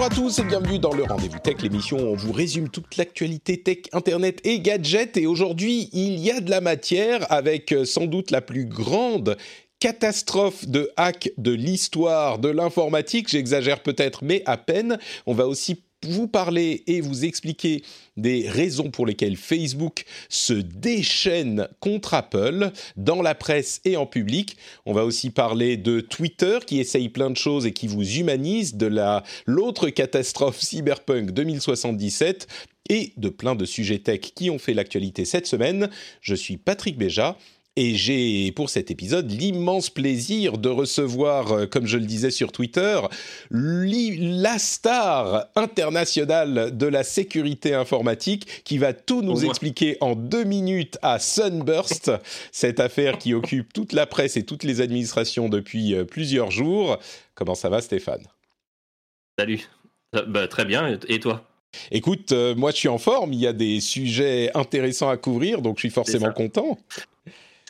Bonjour à tous et bienvenue dans le Rendez-vous Tech, l'émission où on vous résume toute l'actualité tech, internet et gadgets. Et aujourd'hui, il y a de la matière avec euh, sans doute la plus grande catastrophe de hack de l'histoire de l'informatique. J'exagère peut-être, mais à peine. On va aussi vous parler et vous expliquer des raisons pour lesquelles Facebook se déchaîne contre Apple dans la presse et en public. On va aussi parler de Twitter qui essaye plein de choses et qui vous humanise, de la l'autre catastrophe cyberpunk 2077 et de plein de sujets tech qui ont fait l'actualité cette semaine. Je suis Patrick Béja. Et j'ai pour cet épisode l'immense plaisir de recevoir, euh, comme je le disais sur Twitter, la star internationale de la sécurité informatique qui va tout nous expliquer en deux minutes à Sunburst, cette affaire qui occupe toute la presse et toutes les administrations depuis euh, plusieurs jours. Comment ça va Stéphane? Salut. Bah, très bien, et toi? Écoute, euh, moi je suis en forme, il y a des sujets intéressants à couvrir, donc je suis forcément content.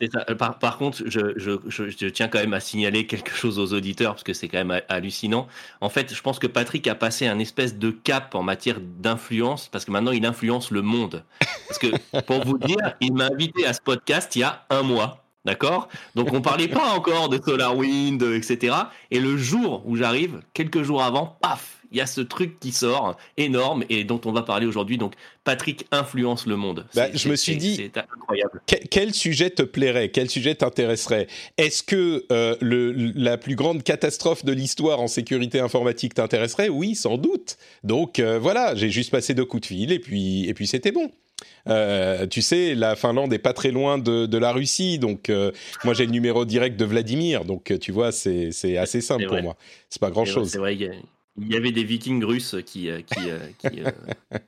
Euh, Par, contre, je, tiens quand même à signaler quelque chose aux auditeurs, parce que c'est quand même ha- hallucinant. En fait, je pense que Patrick a passé un espèce de cap en matière d'influence, parce que maintenant il influence le monde. Parce que, pour vous dire, il m'a invité à ce podcast il y a un mois. D'accord? Donc on parlait pas encore de SolarWind, euh, etc. Et le jour où j'arrive, quelques jours avant, paf, il y a ce truc qui sort énorme et dont on va parler aujourd'hui. Donc Patrick influence le monde. Bah, je me suis dit- c'est incroyable. Que- Quel sujet te plairait? Quel sujet t'intéresserait? Est-ce que euh, le, la plus grande catastrophe de l'histoire en sécurité informatique t'intéresserait? Oui, sans doute. Donc euh, voilà, j'ai juste passé deux coups de fil et puis, et puis c'était bon. Euh, tu sais, la Finlande est pas très loin de, de la Russie, donc euh, moi j'ai le numéro direct de Vladimir, donc tu vois, c'est assez simple pour moi. C'est pas grand chose. C'est vrai, il y avait des Vikings russes qui, euh, qui, euh, qui, euh,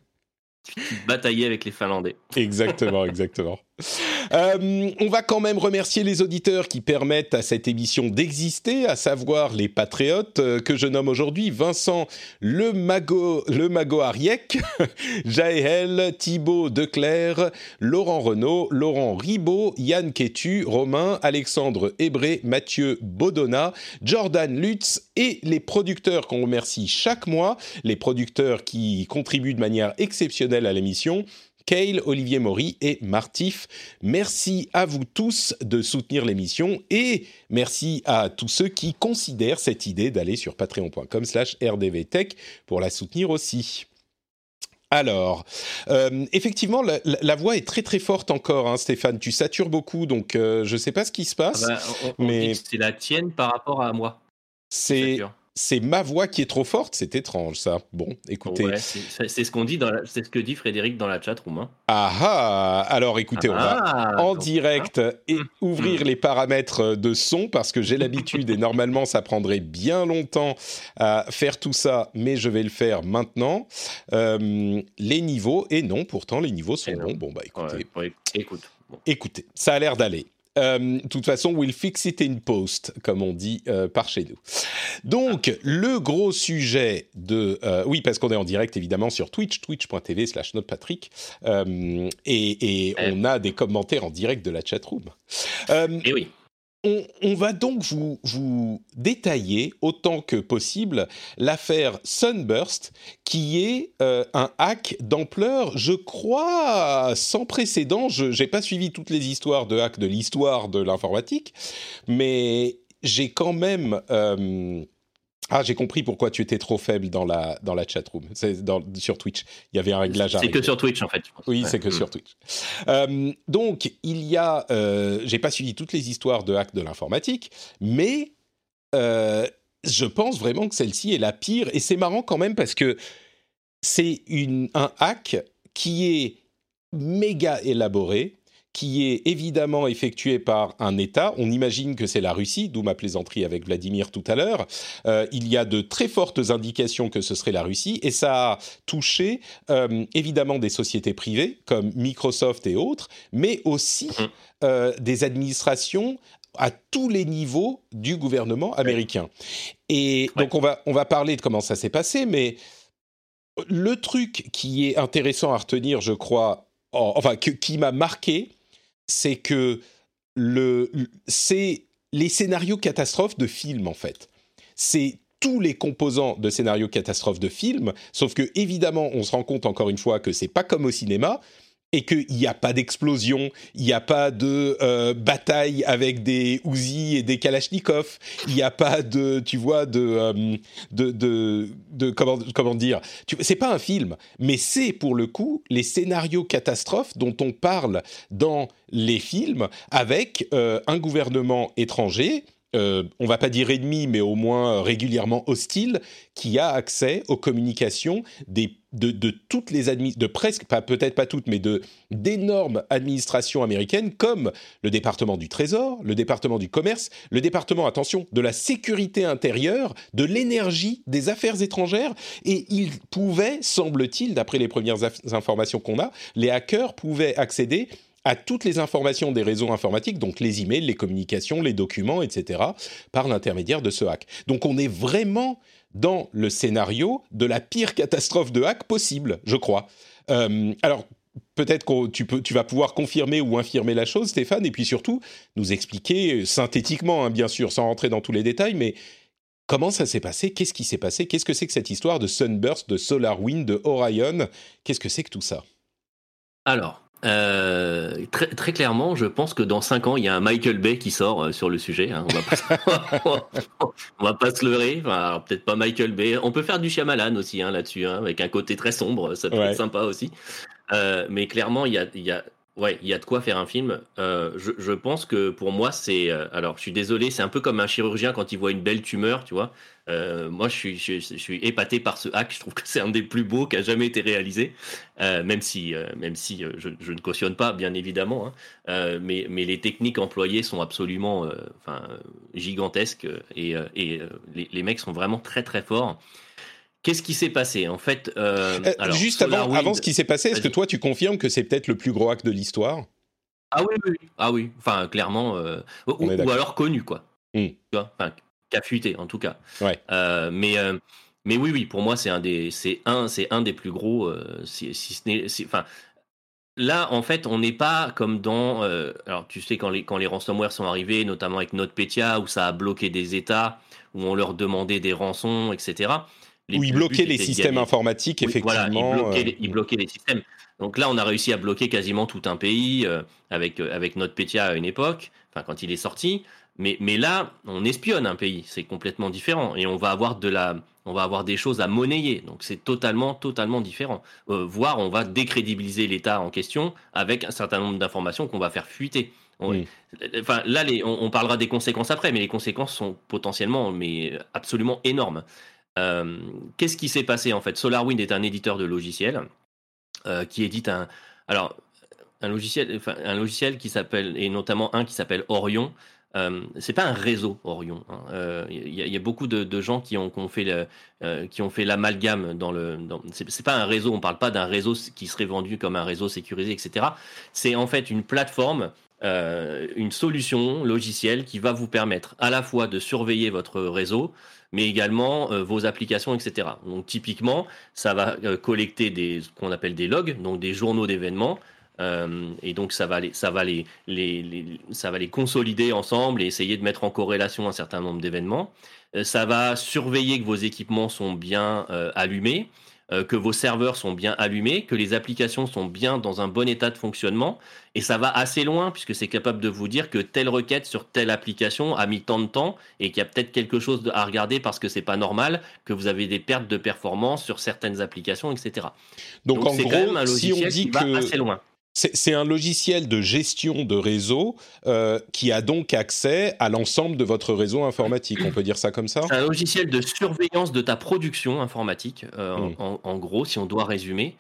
qui bataillaient avec les Finlandais. Exactement, exactement. Euh, on va quand même remercier les auditeurs qui permettent à cette émission d'exister, à savoir les patriotes euh, que je nomme aujourd'hui Vincent Le Mago, Le Mago Ariec, Jaël, Thibaut Declerc, Laurent Renaud, Laurent Ribaud, Yann Quétu, Romain, Alexandre Hébré, Mathieu Bodona, Jordan Lutz et les producteurs qu'on remercie chaque mois, les producteurs qui contribuent de manière exceptionnelle à l'émission. Kale, Olivier Maury et Martif. Merci à vous tous de soutenir l'émission et merci à tous ceux qui considèrent cette idée d'aller sur patreon.com slash rdvtech pour la soutenir aussi. Alors, euh, effectivement, la, voix est très très forte encore, hein, Stéphane. Tu satures beaucoup, donc euh, je ne sais pas ce qui se passe. Ah bah, on, on mais- c'est la tienne par rapport à moi. c'est. C'est ma voix qui est trop forte. C'est étrange, ça. Bon, écoutez. Ouais, c'est ce qu'on dit c'est ce que dit Frédéric dans la chatroom. Hein. Ah ah Alors, écoutez, on va Ah, en direct et Mm. ouvrir les paramètres de son parce que j'ai l'habitude et normalement ça prendrait bien longtemps à faire tout ça, mais je vais le faire maintenant. Euh, les niveaux, et non, pourtant les niveaux sont Et bons. Bon, bah écoutez, ouais, ouais, écoute. bon. écoutez, ça a l'air d'aller. Euh, De toute façon, we'll fix it in post, comme on dit euh, par chez nous. Donc, le gros sujet de... euh, oui, parce qu'on est en direct, évidemment, sur Twitch, twitch.tv slash notepatrick, et, et Ouais. on a des commentaires en direct de la chatroom. Euh, Et oui. On, va donc vous, vous détailler autant que possible l'affaire Sunburst, qui est euh, un hack d'ampleur, je crois, sans précédent. Je n'ai pas suivi toutes les histoires de hack de l'histoire de l'informatique, mais j'ai quand même... euh, ah, j'ai compris pourquoi tu étais trop faible dans la, dans la chatroom, sur Twitch. Il y avait un réglage à C'est que sur Twitch en fait. je pense. Oui, Ouais. c'est que Mm. sur Twitch. Euh, donc, il y a, euh, j'ai pas suivi toutes les histoires de hack de l'informatique, mais euh, je pense vraiment que celle-ci est la pire. Et c'est marrant quand même parce que c'est un hack qui est méga élaboré, qui est évidemment effectué par un État. On imagine que c'est la Russie, d'où ma plaisanterie avec Vladimir tout à l'heure. Euh, il y a de très fortes indications que ce serait la Russie, et ça a touché euh, évidemment des sociétés privées comme Microsoft et autres, mais aussi mmh. euh, des administrations à tous les niveaux du gouvernement américain. Et donc on va, on va parler de comment ça s'est passé, mais le truc qui est intéressant à retenir, je crois, enfin qui m'a marqué, c'est que le, c'est les scénarios catastrophes de films en fait. C'est tous les composants de scénarios catastrophes de films, sauf que évidemment, on se rend compte encore une fois que c'est pas comme au cinéma et qu'il n'y a pas d'explosion, il n'y a pas de euh, bataille avec des Uzi et des Kalachnikov, il n'y a pas de, tu vois, de, euh, de, de, de, comment, dire, c'est pas un film, mais c'est pour le coup les scénarios catastrophes dont on parle dans les films avec euh, un gouvernement étranger euh, on va pas dire ennemi, mais au moins régulièrement hostile, qui a accès aux communications de, toutes les de presque, pas, peut-être pas toutes, mais d'énormes administrations américaines comme le département du Trésor, le département du Commerce, le département, attention, de la sécurité intérieure, de l'énergie, des affaires étrangères, et ils pouvaient, semble-t-il, d'après les premières informations qu'on a, les hackers pouvaient accéder à toutes les informations des réseaux informatiques, donc les emails, les communications, les documents, etc., par l'intermédiaire de ce hack. Donc on est vraiment dans le scénario de la pire catastrophe de hack possible, je crois. Euh, alors, peut-être que tu, vas pouvoir confirmer ou infirmer la chose, Stéphane, et puis surtout nous expliquer synthétiquement, hein, bien sûr, sans rentrer dans tous les détails, mais comment ça s'est passé, qu'est-ce qui s'est passé, qu'est-ce que c'est que cette histoire de Sunburst, de SolarWind, de Orion, qu'est-ce que c'est que tout ça? Alors, euh, très, très, clairement, je pense que dans 5 ans, il y a un Michael Bay qui sort euh, sur le sujet. Hein. On, va pas, on va pas se leurrer. Enfin, peut-être pas Michael Bay. On peut faire du Shyamalan aussi hein, là-dessus, hein, avec un côté très sombre. Ça peut être sympa aussi. Euh, mais clairement, il y a, il y a Ouais, il y a de quoi faire un film. Euh, je, pense que pour moi, c'est. Euh, alors, je suis désolé, c'est un peu comme un chirurgien quand il voit une belle tumeur, tu vois. Euh, moi, je suis, épaté par ce hack. Je trouve que c'est un des plus beaux qui a jamais été réalisé, même si, même si je, ne cautionne pas, bien évidemment. Hein. mais, mais les techniques employées sont absolument, enfin, gigantesques et, et les, mecs sont vraiment très très forts. Qu'est-ce qui s'est passé En fait, euh, euh alors, juste avant, avant, ce qui s'est passé, est-ce que toi tu confirmes que c'est peut-être le plus gros hack de l'histoire? Ah oui, oui, ah oui. Enfin, clairement, euh, ou, alors connu quoi. Hmm. Tu vois, enfin, qu'a fuité en tout cas. Ouais. Mais mais oui, oui, pour moi c'est un des, c'est un, c'est un des plus gros. si, si, ce n'est, enfin. Là, en fait, on n'est pas comme dans. alors, tu sais, quand les, quand les ransomware sont arrivés, notamment avec NotPetya, où ça a bloqué des États, où on leur demandait des rançons, etc. Où ils bloquaient les systèmes informatiques, effectivement. Voilà, euh, ils bloquaient, les, systèmes. Donc là, on a réussi à bloquer quasiment tout un pays euh, avec, euh, avec NotPetya à une époque, enfin quand il est sorti. Mais, mais là, on espionne un pays, c'est complètement différent. Et on va avoir de la, on va avoir des choses à monnayer. Donc c'est totalement, totalement différent. voire on va décrédibiliser l'État en question avec un certain nombre d'informations qu'on va faire fuiter. Enfin, là, les, on, on, parlera des conséquences après, mais les conséquences sont potentiellement, mais absolument énormes. Euh, qu'est-ce qui s'est passé en fait? SolarWind est un éditeur de logiciels euh, qui édite un, alors un logiciel, un logiciel qui s'appelle et notamment un qui s'appelle Orion. Euh, c'est pas un réseau Orion. Il hein. euh, y, a beaucoup de, gens qui ont, qui ont fait qui ont fait l'amalgame dans le. C'est pas un réseau. On parle pas d'un réseau qui serait vendu comme un réseau sécurisé, etc. C'est en fait une plateforme une solution logicielle qui va vous permettre à la fois de surveiller votre réseau, mais également euh, vos applications, etc. Donc typiquement, ça va euh, collecter des ce qu'on appelle des logs, donc des journaux d'événements. et donc ça va les, ça va les, les, ça va les consolider ensemble et essayer de mettre en corrélation un certain nombre d'événements. ça va surveiller que vos équipements sont bien allumés. Euh, que vos serveurs sont bien allumés, que les applications sont bien dans un bon état de fonctionnement. Et ça va assez loin puisque c'est capable de vous dire que telle requête sur telle application a mis tant de temps et qu'il y a peut-être quelque chose à regarder parce que c'est pas normal, que vous avez des pertes de performance sur certaines applications, etc. Donc, en gros, un si on dit que... va assez loin. C'est un logiciel de gestion de réseau euh, qui a donc accès à l'ensemble de votre réseau informatique. On peut dire ça comme ça? C'est un logiciel de surveillance de ta production informatique, euh, en, gros, si on doit résumer.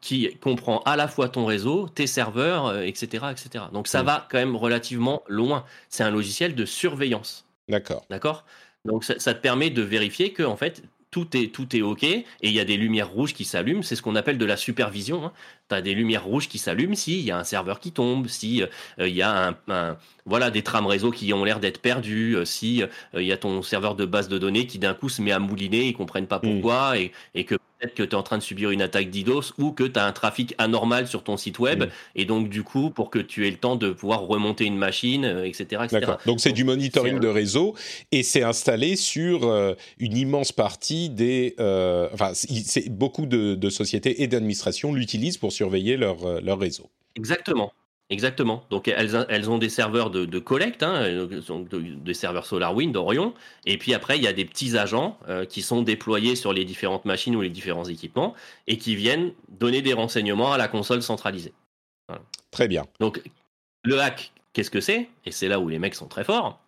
qui comprend à la fois ton réseau, tes serveurs, etc., etc. Donc ça va quand même relativement loin. C'est un logiciel de surveillance. D'accord. D'accord? Donc ça, te permet de vérifier que en fait tout est, tout est OK et il y a des lumières rouges qui s'allument. C'est ce qu'on appelle de la supervision. Hein. Tu as des lumières rouges qui s'allument s'il y a un serveur qui tombe, si il y a un, voilà, des trames réseau qui ont l'air d'être perdues, si il y a ton serveur de base de données qui d'un coup se met à mouliner, ils comprennent pas mmh. pourquoi et, et que peut-être que tu es en train de subir une attaque d'IDOS ou que tu as un trafic anormal sur ton site web. Mm. Et donc, du coup, pour que tu aies le temps de pouvoir remonter une machine, etc. Euh, etc. Donc, c'est du monitoring de réseau et c'est installé sur euh, une immense partie des. Euh, enfin, c'est, beaucoup de, sociétés et d'administrations l'utilisent pour surveiller leur, leur réseau. Exactement. Exactement. Donc elles, elles ont des serveurs de, de collecte, hein, des serveurs SolarWind, Orion, et puis après il y a des petits agents euh, qui sont déployés sur les différentes machines ou les différents équipements et qui viennent donner des renseignements à la console centralisée. Très bien. Donc le hack, qu'est-ce que c'est? Et c'est là où les mecs sont très forts.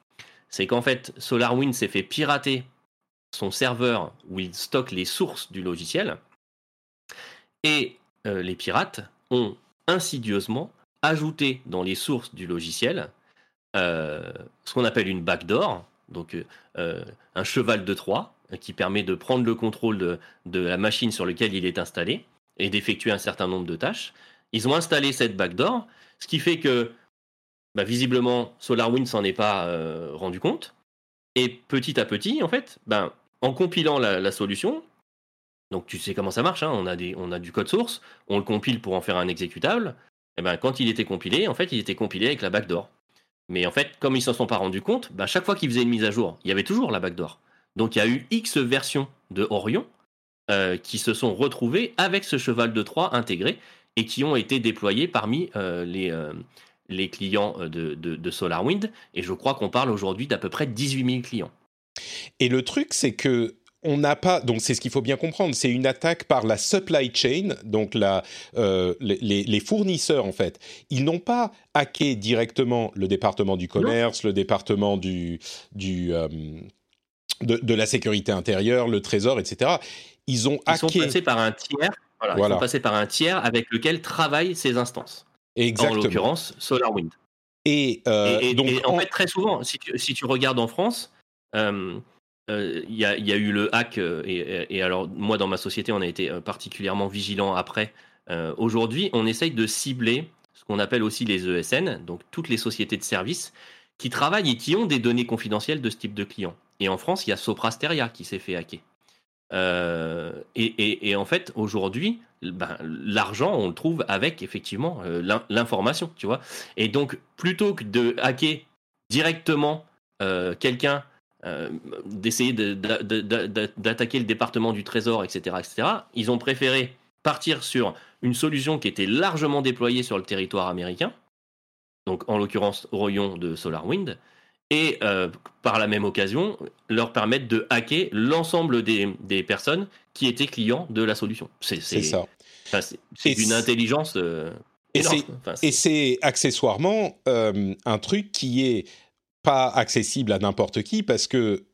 C'est qu'en fait SolarWind s'est fait pirater son serveur où il stocke les sources du logiciel, et euh, les pirates ont insidieusement ajouter dans les sources du logiciel euh, ce qu'on appelle une backdoor, donc euh, un cheval de Troie, qui permet de prendre le contrôle de, la machine sur laquelle il est installé et d'effectuer un certain nombre de tâches. Ils ont installé cette backdoor, ce qui fait que bah, visiblement SolarWinds s'en est pas euh, rendu compte. Et petit à petit, en fait, ben, en compilant la, solution, donc tu sais comment ça marche, hein, on, a des, on a du code source, on le compile pour en faire un exécutable, eh ben, quand il était compilé, en fait, il était compilé avec la backdoor. Mais en fait, comme ils s'en sont pas rendus compte, ben, chaque fois qu'ils faisaient une mise à jour, il y avait toujours la backdoor. Donc il y a eu X versions de Orion euh, qui se sont retrouvées avec ce cheval de Troie intégré et qui ont été déployés parmi euh, les, euh, les clients de, de, SolarWind. Et je crois qu'on parle aujourd'hui d'à peu près 18 000 clients. Et le truc, c'est que on n'a pas, donc c'est ce qu'il faut bien comprendre, c'est une attaque par la supply chain, donc la, euh, les, fournisseurs en fait. Ils n'ont pas hacké directement le département du commerce, le département du, du euh, de, la sécurité intérieure, le trésor, etc. Ils ont hacké. Ils sont passés par un tiers. Voilà, Ils sont passés par un tiers avec lequel travaillent ces instances. Exactement. En l'occurrence, SolarWind. Et, euh, donc, en, fait, très souvent, si tu, si tu regardes en France, euh, il y, a, eu le hack, euh, et, alors moi dans ma société on a été euh, particulièrement vigilant après. Aujourd'hui on essaye de cibler ce qu'on appelle aussi les ESN, donc toutes les sociétés de services qui travaillent et qui ont des données confidentielles de ce type de clients. Et en France il y a Soprasteria qui s'est fait hacker. et, en fait aujourd'hui ben, l'argent on le trouve avec effectivement l'information, tu vois. Et donc plutôt que de hacker directement quelqu'un euh, d'essayer d'attaquer le département du Trésor, etc., etc., ils ont préféré partir sur une solution qui était largement déployée sur le territoire américain, donc en l'occurrence au rayon de SolarWind, et euh, par la même occasion leur permettre de hacker l'ensemble des, des, personnes qui étaient clients de la solution. C'est ça. c'est une intelligence. Euh, et c'est accessoirement un truc qui est pas accessible à n'importe qui parce que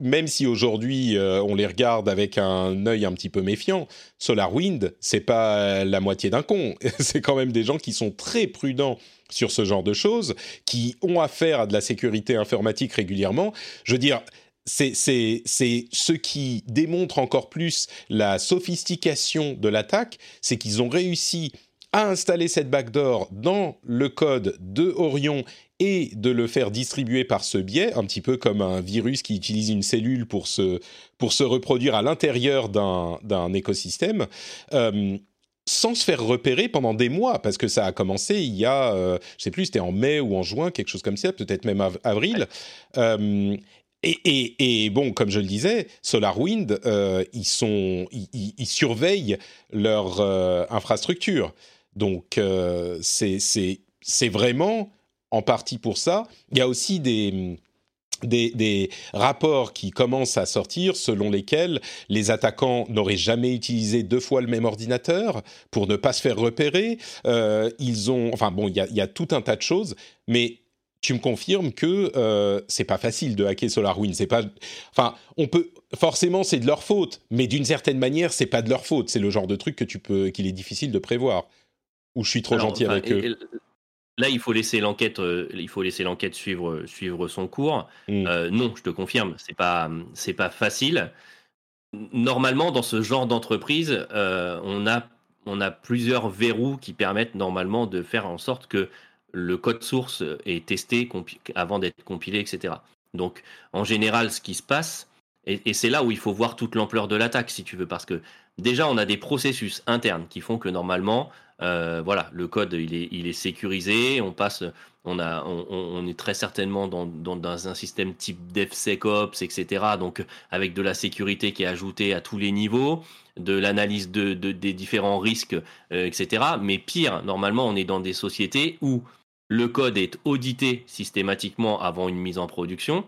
même si aujourd'hui euh, on les regarde avec un œil un petit peu méfiant, SolarWind, c'est pas la moitié d'un con. c'est quand même des gens qui sont très prudents sur ce genre de choses, qui ont affaire à de la sécurité informatique régulièrement. Je veux dire, c'est ce qui démontre encore plus la sophistication de l'attaque, c'est qu'ils ont réussi à installer cette backdoor dans le code de Orion et de le faire distribuer par ce biais, un petit peu comme un virus qui utilise une cellule pour se, pour se reproduire à l'intérieur d'un écosystème. Euh, sans se faire repérer pendant des mois, parce que ça a commencé il y a, euh, je sais plus, c'était en mai ou en juin, quelque chose comme ça, peut-être même avril. Euh, et, et, bon, comme je le disais, SolarWind, ils, sont, ils, surveillent leur infrastructure. Donc, c'est vraiment en partie pour ça. Il y a aussi des, des, rapports qui commencent à sortir selon lesquels les attaquants n'auraient jamais utilisé deux fois le même ordinateur pour ne pas se faire repérer. Euh, ils ont, enfin bon, il y a, tout un tas de choses, mais tu me confirmes que euh, c'est pas facile de hacker SolarWinds. C'est pas, enfin, on peut forcément c'est de leur faute, mais d'une certaine manière c'est pas de leur faute. C'est le genre de truc que tu peux, qu'il est difficile de prévoir. Ou je suis trop gentil avec eux. Là, il faut laisser l'enquête, euh, il faut laisser l'enquête suivre, suivre son cours. Mm. Euh, non, je te confirme, c'est pas, c'est pas facile. Normalement, dans ce genre d'entreprise, on a, on a plusieurs verrous qui permettent normalement de faire en sorte que le code source est testé avant d'être compilé, etc. Donc, en général, ce qui se passe, et, c'est là où il faut voir toute l'ampleur de l'attaque, si tu veux, parce que déjà, on a des processus internes qui font que normalement, euh, voilà, le code il est, sécurisé, on passe, on est très certainement dans, un système type DevSecOps, etc. Donc, avec de la sécurité qui est ajoutée à tous les niveaux, de l'analyse de, des différents risques, euh, etc. Mais pire, normalement, on est dans des sociétés où le code est audité systématiquement avant une mise en production,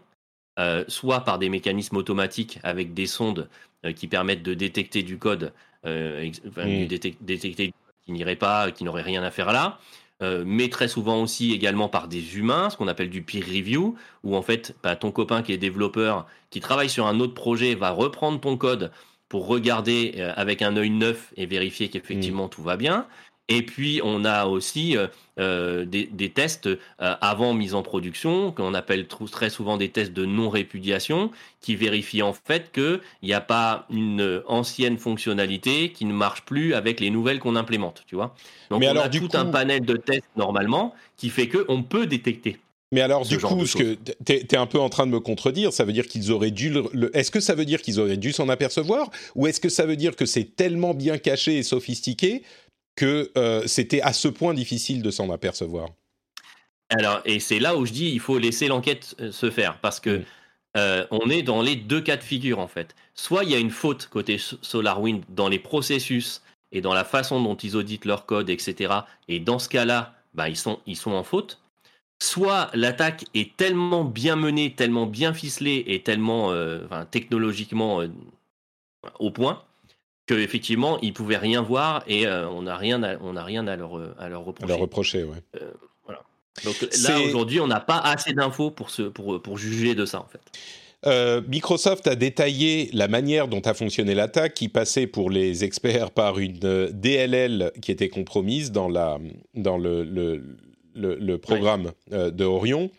euh, soit par des mécanismes automatiques avec des sondes euh, qui permettent de détecter du code, euh, détecter qui n'irait pas, qui n'aurait rien à faire là, mais très souvent aussi également par des humains, ce qu'on appelle du peer review, où en fait bah, ton copain qui est développeur, qui travaille sur un autre projet, va reprendre ton code pour regarder avec un œil neuf et vérifier qu'effectivement mm. tout va bien. Et puis, on a aussi euh, euh, des, tests euh, avant mise en production, qu'on appelle très souvent des tests de non-répudiation, qui vérifient en fait qu'il n'y a pas une ancienne fonctionnalité qui ne marche plus avec les nouvelles qu'on implémente, tu vois. Donc, on a tout un panel de tests normalement qui fait qu'on peut détecter. Mais alors, du coup, ce que tu es, un peu en train de me contredire, ça veut dire qu'ils auraient dû. Le, est-ce que ça veut dire qu'ils auraient dû s'en apercevoir Ou est-ce que ça veut dire que c'est tellement bien caché et sophistiqué que euh, c'était à ce point difficile de s'en apercevoir. Alors, et c'est là où je dis il faut laisser l'enquête euh, se faire parce que euh, on est dans les deux cas de figure en fait. Soit il y a une faute côté SolarWind dans les processus et dans la façon dont ils auditent leur code, etc. Et dans ce cas-là, bah, ils, sont, ils sont en faute. Soit l'attaque est tellement bien menée, tellement bien ficelée et tellement technologiquement au point qu'effectivement, ils pouvaient rien voir et euh, on n'a rien, à, on a rien à leur, à leur reprocher. leur reprocher, ouais. Euh, voilà. Donc là, aujourd'hui, on n'a pas assez d'infos pour, pour, pour juger de ça, en fait. Euh, Microsoft a détaillé la manière dont a fonctionné l'attaque, qui passait pour les experts par une DLL qui était compromise dans, la, dans le, le, le, programme de Orion.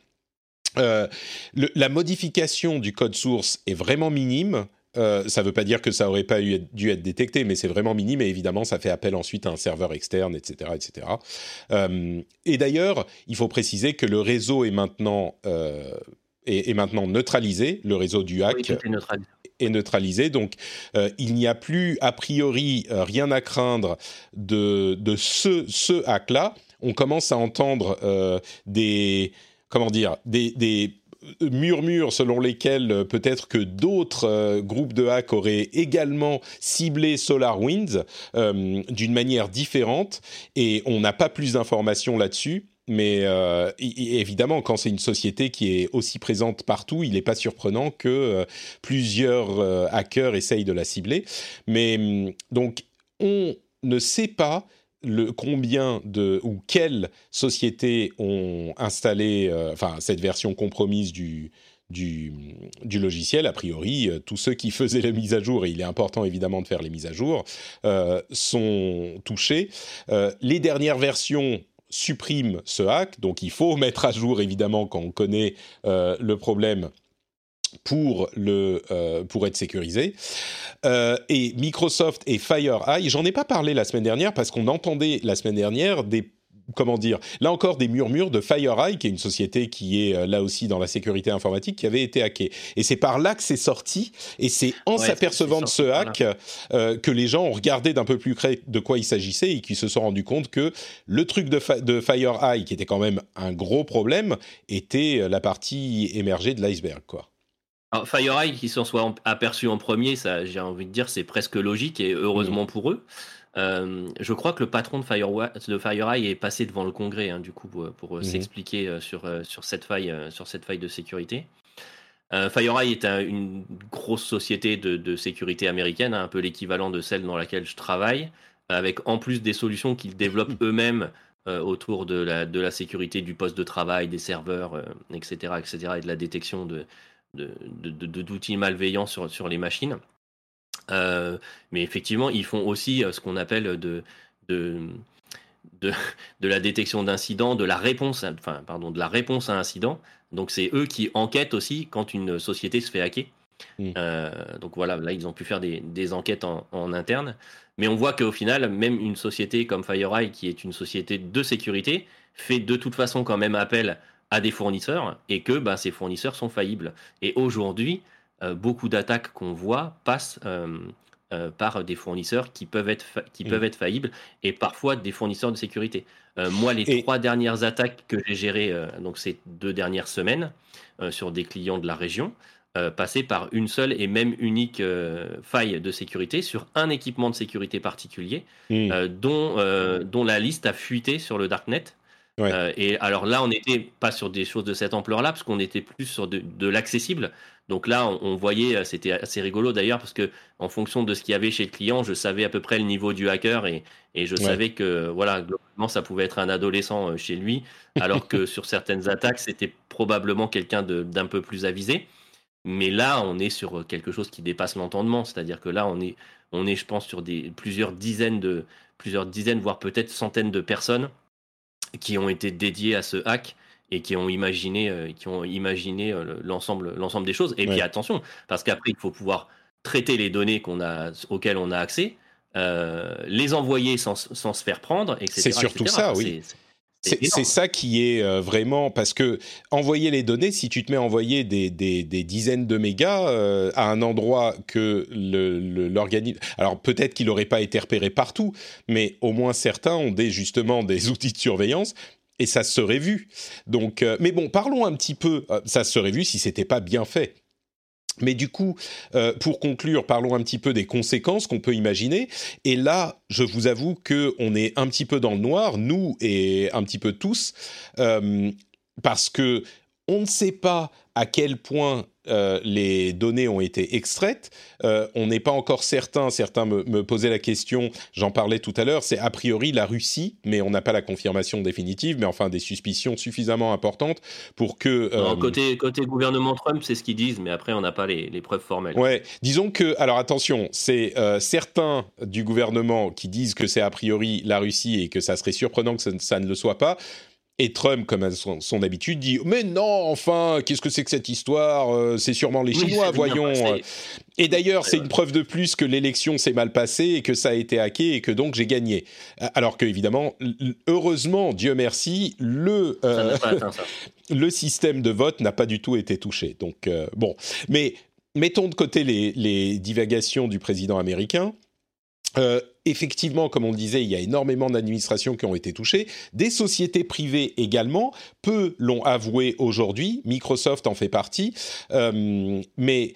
la modification du code source est vraiment minime. Euh, ça ne veut pas dire que ça aurait pas dû être détecté, mais c'est vraiment minime et évidemment ça fait appel ensuite à un serveur externe, etc., etc. Euh, et d'ailleurs, il faut préciser que le réseau est maintenant euh, est, maintenant neutralisé, le réseau du hack. est neutralisé. Donc, il n'y a plus a priori rien à craindre de, de ce, ce hack-là. On commence à entendre des comment dire des, des murmures selon lesquels euh, peut-être que d'autres euh, groupes de hack auraient également ciblé SolarWinds euh, d'une manière différente et on n'a pas plus d'informations là-dessus. Mais évidemment, quand c'est une société qui est aussi présente partout, il n'est pas surprenant que plusieurs hackers essayent de la cibler. Mais hum, donc, on ne sait pas le, combien de ou quelles sociétés ont installé euh, cette version compromise du, du, du, logiciel, a priori, euh, tous ceux qui faisaient les mises à jour, et il est important évidemment de faire les mises à jour, euh, sont touchés. les dernières versions suppriment ce hack, donc il faut mettre à jour évidemment quand on connaît le problème pour, le, euh, pour être sécurisé. Euh, et Microsoft et FireEye, j'en ai pas parlé la semaine dernière parce qu'on entendait la semaine dernière des comment dire, là encore des murmures de FireEye, qui est une société qui est euh, là aussi dans la sécurité informatique, qui avait été hackée. Et c'est par là que c'est sorti, et c'est en s'apercevant de ce hack que les gens ont regardé d'un peu plus près de quoi il s'agissait et qui se sont rendus compte que le truc de, de FireEye, qui était quand même un gros problème, était la partie émergée de l'iceberg, quoi. FireEye qui s'en soit aperçu en premier, ça, j'ai envie de dire, c'est presque logique et heureusement mm. pour eux. Euh, je crois que le patron de, FireEye est passé devant le Congrès, hein, du coup, pour, mm-hmm. s'expliquer euh, sur, euh, sur, cette faille, sur cette faille de sécurité. FireEye est une grosse société de, sécurité américaine, hein, un peu l'équivalent de celle dans laquelle je travaille, avec en plus des solutions qu'ils développent eux-mêmes autour de la, de la sécurité du poste de travail, des serveurs, etc., etc., et de la détection de, d'outils malveillants sur, sur les machines. mais effectivement, ils font aussi ce qu'on appelle de, de, de, la détection d'incidents, de la réponse, enfin, pardon, de la réponse à incident. Donc c'est eux qui enquêtent aussi quand une société se fait hacker. Mmh. Euh, donc voilà, là ils ont pu faire des, enquêtes en, interne. Mais on voit qu'au final, même une société comme FireEye, qui est une société de sécurité, fait de toute façon quand même appel à des fournisseurs et que bah, ces fournisseurs sont faillibles. Et aujourd'hui, euh, beaucoup d'attaques qu'on voit passent euh, euh, par des fournisseurs qui peuvent être qui peuvent être faillibles et parfois des fournisseurs de sécurité. Moi, les trois dernières attaques que j'ai gérées, donc ces deux dernières semaines, sur des clients de la région, passaient par une seule et même unique faille de sécurité sur un équipement de sécurité particulier, mm. dont, dont la liste a fuité sur le darknet. Et alors là, on n'était pas sur des choses de cette ampleur-là, parce qu'on était plus sur de, de l'accessible. Donc là, on, voyait, euh, c'était assez rigolo d'ailleurs, parce que en fonction de ce qu'il y avait chez le client, je savais à peu près le niveau du hacker et, je savais que voilà, globalement, ça pouvait être un adolescent euh, chez lui, alors que sur certaines attaques, c'était probablement quelqu'un d'un peu plus avisé. Mais là, on est sur euh, quelque chose qui dépasse l'entendement, c'est-à-dire que là, on est, on est, je pense, sur des plusieurs dizaines de, plusieurs dizaines, voire peut-être centaines de personnes qui ont été dédiées à ce hack et qui ont imaginé, euh, qui ont imaginé euh, l'ensemble, l'ensemble des choses. Et puis attention, parce qu'après, il faut pouvoir traiter les données qu'on a, auxquelles on a accès, euh, les envoyer sans, sans, se faire prendre, etc. C'est surtout ça, oui. C'est ça qui est vraiment parce que envoyer les données, si tu te mets à envoyer des, des, des dizaines de mégas à un endroit que l'organisme, alors peut-être qu'il n'aurait pas été repéré partout, mais au moins certains ont des justement des outils de surveillance et ça serait vu. Donc, euh, mais bon, parlons un petit peu. Euh, ça serait vu si c'était pas bien fait. Mais du coup, euh, pour conclure, parlons un petit peu des conséquences qu'on peut imaginer. Et là, je vous avoue que on est un petit peu dans le noir, nous et un petit peu tous, parce que on ne sait pas à quel point euh, les données ont été extraites. Euh, on n'est pas encore certain, certains me, posaient la question, j'en parlais tout à l'heure, c'est a priori la Russie, mais on n'a pas la confirmation définitive, mais enfin des suspicions suffisamment importantes pour que... Euh, côté, côté gouvernement Trump, c'est ce qu'ils disent, mais après on n'a pas les, preuves formelles. Ouais, disons que, alors attention, c'est certains du gouvernement qui disent que c'est a priori la Russie et que ça serait surprenant que ça ne le soit pas. Et Trump, comme à son, habitude, dit Mais non, enfin, qu'est-ce que c'est que cette histoire euh, C'est sûrement les Chinois, voyons. Et d'ailleurs, c'est une preuve de plus que l'élection s'est mal passée et que ça a été hacké et que donc j'ai gagné. Alors que, évidemment, heureusement, Dieu merci, le, euh, le système de vote n'a pas du tout été touché. Donc, euh, bon. Mais mettons de côté les, les divagations du président américain. Euh, effectivement, comme on le disait, il y a énormément d'administrations qui ont été touchées, des sociétés privées également, peu l'ont avoué aujourd'hui, Microsoft en fait partie, euh, mais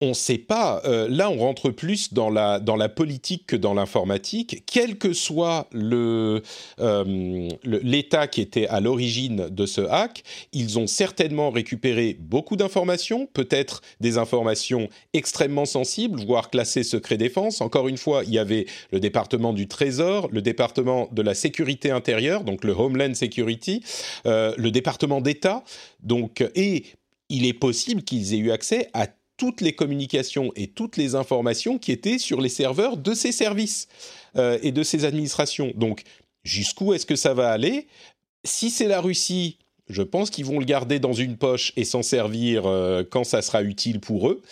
on ne sait pas. Euh, là, on rentre plus dans la, dans la politique que dans l'informatique. Quel que soit euh, l'État qui était à l'origine de ce hack, ils ont certainement récupéré beaucoup d'informations, peut-être des informations extrêmement sensibles, voire classées secret défense. Encore une fois, il y avait le département du Trésor, le département de la sécurité intérieure, donc le Homeland Security, euh, le département d'État. Et il est possible qu'ils aient eu accès à toutes les communications et toutes les informations qui étaient sur les serveurs de ces services euh, et de ces administrations. Donc, jusqu'où est-ce que ça va aller? Si c'est la Russie, je pense qu'ils vont le garder dans une poche et s'en servir euh, quand ça sera utile pour eux.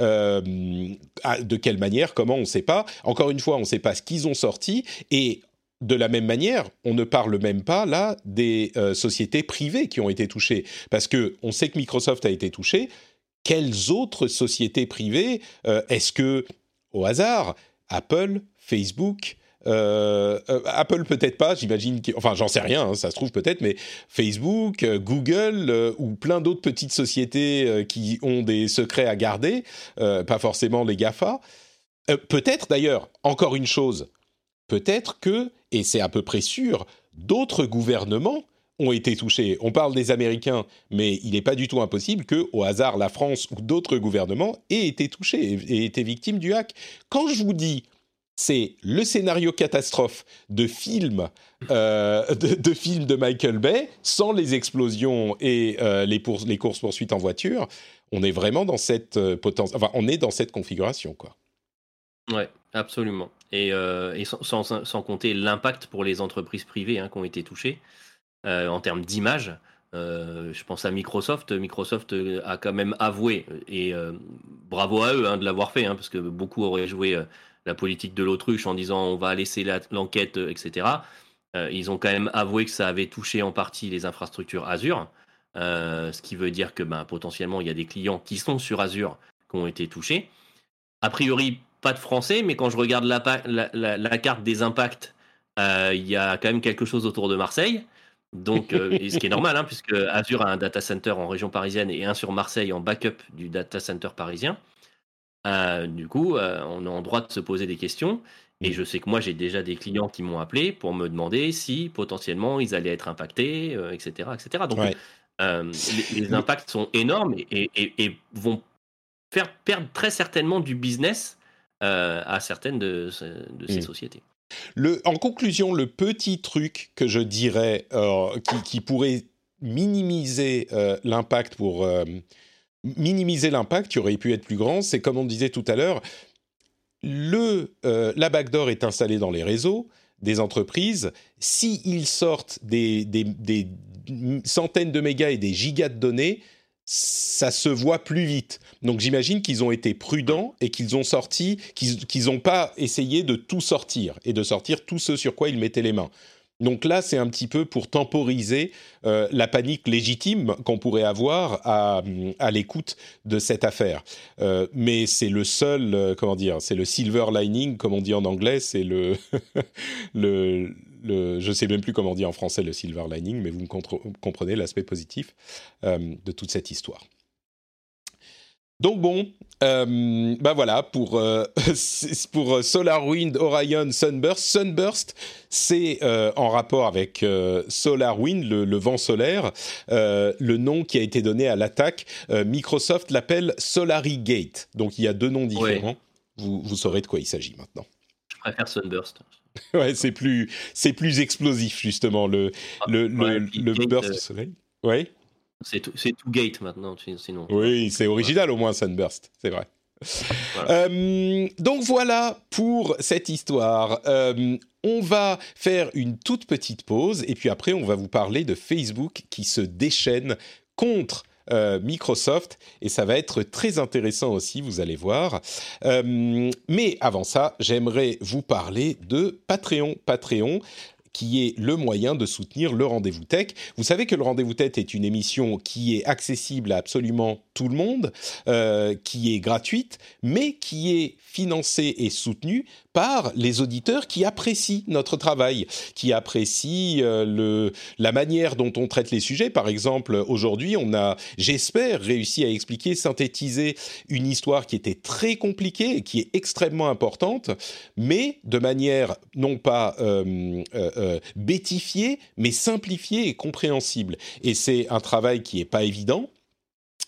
Euh, de quelle manière? Comment? On ne sait pas. Encore une fois, on ne sait pas ce qu'ils ont sorti. Et de la même manière, on ne parle même pas là des sociétés privées qui ont été touchées. Parce que on sait que Microsoft a été touché quelles autres sociétés privées euh, Est-ce que, au hasard, Apple, Facebook, euh, euh, Apple peut-être pas, j'imagine, enfin j'en sais rien, hein, ça se trouve peut-être, mais Facebook, Google ou plein d'autres petites sociétés qui ont des secrets à garder, pas forcément les GAFA. peut-être d'ailleurs, encore une chose, peut-être que, et c'est à peu près sûr, d'autres gouvernements ont été touchés. On parle des Américains, mais il n'est pas du tout impossible que, au hasard, la France ou d'autres gouvernements aient été touchés et aient été victimes du hack. Quand je vous dis c'est le scénario catastrophe de films euh, de, films de Michael Bay sans les explosions et euh, les, les courses poursuites en voiture. On est vraiment dans cette euh, potence, enfin, on est dans cette configuration, quoi. Ouais, absolument. Et, et sans, sans, compter l'impact pour les entreprises privées hein, qui ont été touchées en termes d'image. je pense à Microsoft. Microsoft a quand même avoué, et bravo à eux hein, de l'avoir fait, hein, parce que beaucoup auraient joué la politique de l'autruche en disant on va laisser l'enquête, etc. Euh, ils ont quand même avoué que ça avait touché en partie les infrastructures Azure, euh, ce qui veut dire que ben, potentiellement il y a des clients qui sont sur Azure qui ont été touchés. A priori, pas de français, mais quand je regarde la, carte des impacts, euh, il y a quand même quelque chose autour de Marseille. Donc, ce qui est normal, hein, puisque Azure a un data center en région parisienne et un sur Marseille en backup du data center parisien. du coup, on est en droit de se poser des questions. Et mmh. je sais que moi, j'ai déjà des clients qui m'ont appelé pour me demander si potentiellement ils allaient être impactés, etc., euh, etc. Donc, euh, les, impacts sont énormes et, vont faire perdre très certainement du business euh, à certaines de, ces mmh. sociétés. En conclusion, le petit truc que je dirais qui, qui, pourrait minimiser l'impact pour minimiser l'impact qui aurait pu être plus grand, c'est comme on disait tout à l'heure, le, euh, la backdoor est installée dans les réseaux des entreprises. S'ils sortent des, centaines de mégas et des gigas de données, ça se voit plus vite. Donc j'imagine qu'ils ont été prudents et qu'ils ont sorti, qu'ils n'ont pas essayé de tout sortir et de sortir tout ce sur quoi ils mettaient les mains. Donc là, c'est un petit peu pour temporiser euh, la panique légitime qu'on pourrait avoir à, l'écoute de cette affaire. Euh, mais c'est le seul, euh, comment dire, c'est le silver lining, comme on dit en anglais, c'est le, le, le, je sais même plus comment on dit en français le silver lining, mais vous comprenez l'aspect positif de toute cette histoire. Donc bon, euh, bah voilà pour euh, pour SolarWind, Orion, Sunburst. Sunburst, c'est euh, en rapport avec SolarWind, le, vent solaire, le nom qui a été donné à l'attaque. Microsoft l'appelle SolariGate. Donc il y a deux noms différents. Vous, vous saurez de quoi il s'agit maintenant. Je préfère Sunburst. ouais, c'est plus plus explosif justement le ah, le, le, burst soleil. Ouais. C'est tout, Gate maintenant, sinon. Oui, c'est original au moins Sunburst, c'est vrai. Euh, donc voilà pour cette histoire. Euh, on va faire une toute petite pause et puis après on va vous parler de Facebook qui se déchaîne contre euh, Microsoft et ça va être très intéressant aussi, vous allez voir. mais avant ça, j'aimerais vous parler de Patreon. Patreon, qui est le moyen de soutenir le rendez-vous tech. Vous savez que le rendez-vous tech est une émission qui est accessible à absolument tout le monde, euh, qui est gratuite, mais qui est financée et soutenue par les auditeurs qui apprécient notre travail, qui apprécient euh, le, la manière dont on traite les sujets. Par exemple, aujourd'hui, on a, j'espère, réussi à expliquer, synthétiser une histoire qui était très compliquée et qui est extrêmement importante, mais de manière non pas euh, euh, bétifiée, mais simplifiée et compréhensible. Et c'est un travail qui n'est pas évident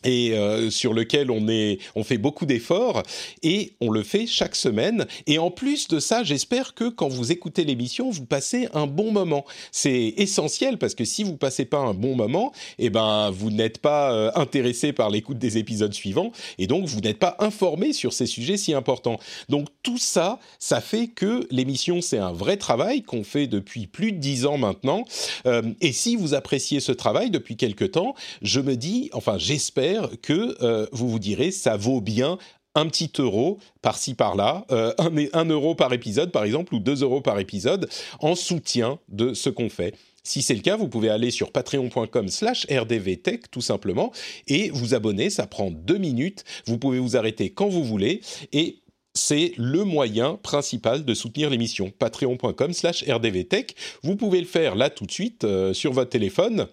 et euh, sur lequel on est, on fait beaucoup d'efforts et on le fait chaque semaine. Et en plus de ça, j'espère que quand vous écoutez l'émission, vous passez un bon moment. C'est essentiel parce que si vous passez pas un bon moment, eh ben vous n'êtes pas euh, intéressé par l'écoute des épisodes suivants et donc vous n'êtes pas informé sur ces sujets si importants. Donc tout ça, ça fait que l'émission c'est un vrai travail qu'on fait depuis plus de dix ans maintenant. Euh, et si vous appréciez ce travail depuis quelque temps, je me dis, enfin j'espère que euh, vous vous direz ça vaut bien un petit euro par-ci par-là, euh, un, euro par épisode par exemple, ou deux euros par épisode, en soutien de ce qu'on fait. Si c'est le cas, vous pouvez aller sur patreon.com slash rdvtech tout simplement et vous abonner, ça prend deux minutes, vous pouvez vous arrêter quand vous voulez et c'est le moyen principal de soutenir l'émission. Patreon.com slash rdvtech. Vous pouvez le faire là tout de suite euh, sur votre téléphone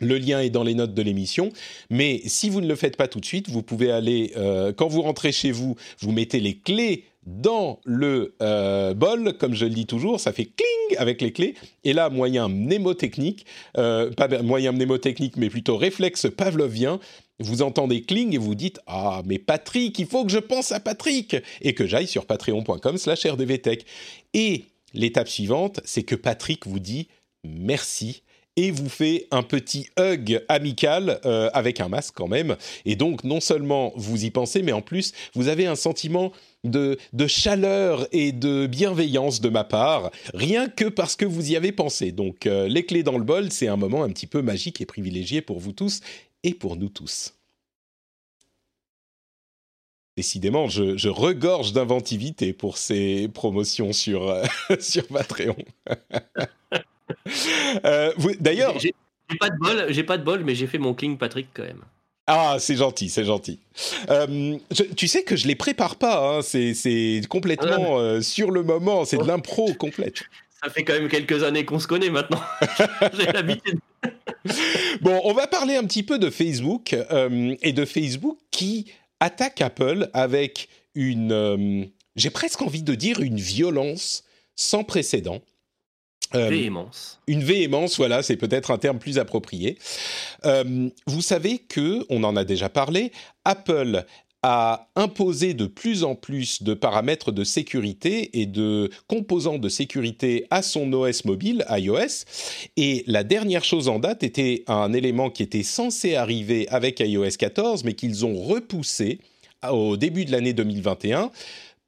le lien est dans les notes de l'émission. Mais si vous ne le faites pas tout de suite, vous pouvez aller, euh, quand vous rentrez chez vous, vous mettez les clés dans le euh, bol, comme je le dis toujours, ça fait cling avec les clés. Et là, moyen mnémotechnique, euh, pas moyen mnémotechnique, mais plutôt réflexe pavlovien, vous entendez cling et vous dites Ah, mais Patrick, il faut que je pense à Patrick et que j'aille sur patreon.com/slash rdvtech. Et l'étape suivante, c'est que Patrick vous dit merci et vous fait un petit hug amical euh, avec un masque quand même. Et donc, non seulement vous y pensez, mais en plus, vous avez un sentiment de, chaleur et de bienveillance de ma part, rien que parce que vous y avez pensé. Donc, euh, les clés dans le bol, c'est un moment un petit peu magique et privilégié pour vous tous et pour nous tous. Décidément, je, regorge d'inventivité pour ces promotions sur, euh, sur Patreon. Euh, d'ailleurs, j'ai pas de bol, j'ai pas de bol, mais j'ai fait mon cling Patrick quand même. Ah, c'est gentil, c'est gentil. Euh, tu sais que je les prépare pas, hein, c'est complètement euh, sur le moment, c'est de l'impro complète. Ça fait quand même quelques années qu'on se connaît maintenant. J'ai l'habitude. bon, on va parler un petit peu de Facebook et de Facebook qui attaque Apple avec une, j'ai presque envie de dire une violence sans précédent. Euh, véhémence. Une véhémence, voilà, c'est peut-être un terme plus approprié. Euh, vous savez que, on en a déjà parlé, Apple a imposé de plus en plus de paramètres de sécurité et de composants de sécurité à son OS mobile, iOS. Et la dernière chose en date était un élément qui était censé arriver avec iOS 14, mais qu'ils ont repoussé au début de l'année 2021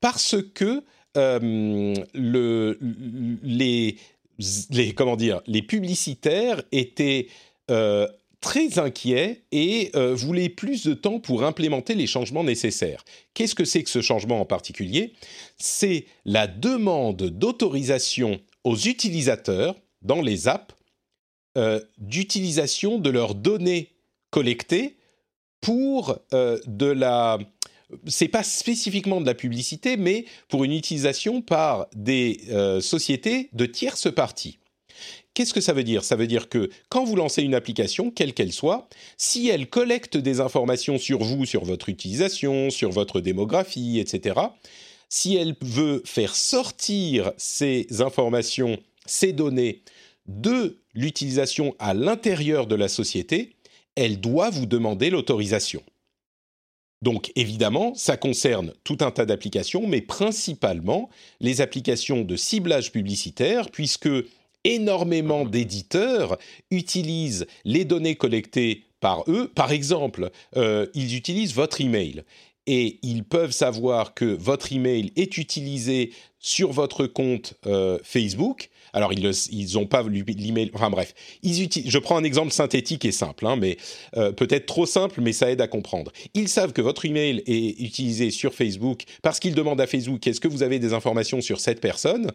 parce que euh, le, les les, comment dire, les publicitaires étaient euh, très inquiets et euh, voulaient plus de temps pour implémenter les changements nécessaires. Qu'est-ce que c'est que ce changement en particulier? C'est la demande d'autorisation aux utilisateurs dans les apps euh, d'utilisation de leurs données collectées pour de la c'est pas spécifiquement de la publicité, mais pour une utilisation par des euh, sociétés de tierces parties. Qu'est-ce que ça veut dire? Ça veut dire que quand vous lancez une application, quelle qu'elle soit, si elle collecte des informations sur vous, sur votre utilisation, sur votre démographie, etc., si elle veut faire sortir ces informations, ces données de l'utilisation à l'intérieur de la société, elle doit vous demander l'autorisation. Donc évidemment, ça concerne tout un tas d'applications, mais principalement les applications de ciblage publicitaire, puisque énormément d'éditeurs utilisent les données collectées par eux. Par exemple, euh, ils utilisent votre email et ils peuvent savoir que votre email est utilisé sur votre compte euh, Facebook alors, ils n'ont pas l'email. Enfin bref, ils je prends un exemple synthétique et simple, hein, mais euh, peut-être trop simple, mais ça aide à comprendre. Ils savent que votre email est utilisé sur Facebook parce qu'ils demandent à Facebook est-ce que vous avez des informations sur cette personne?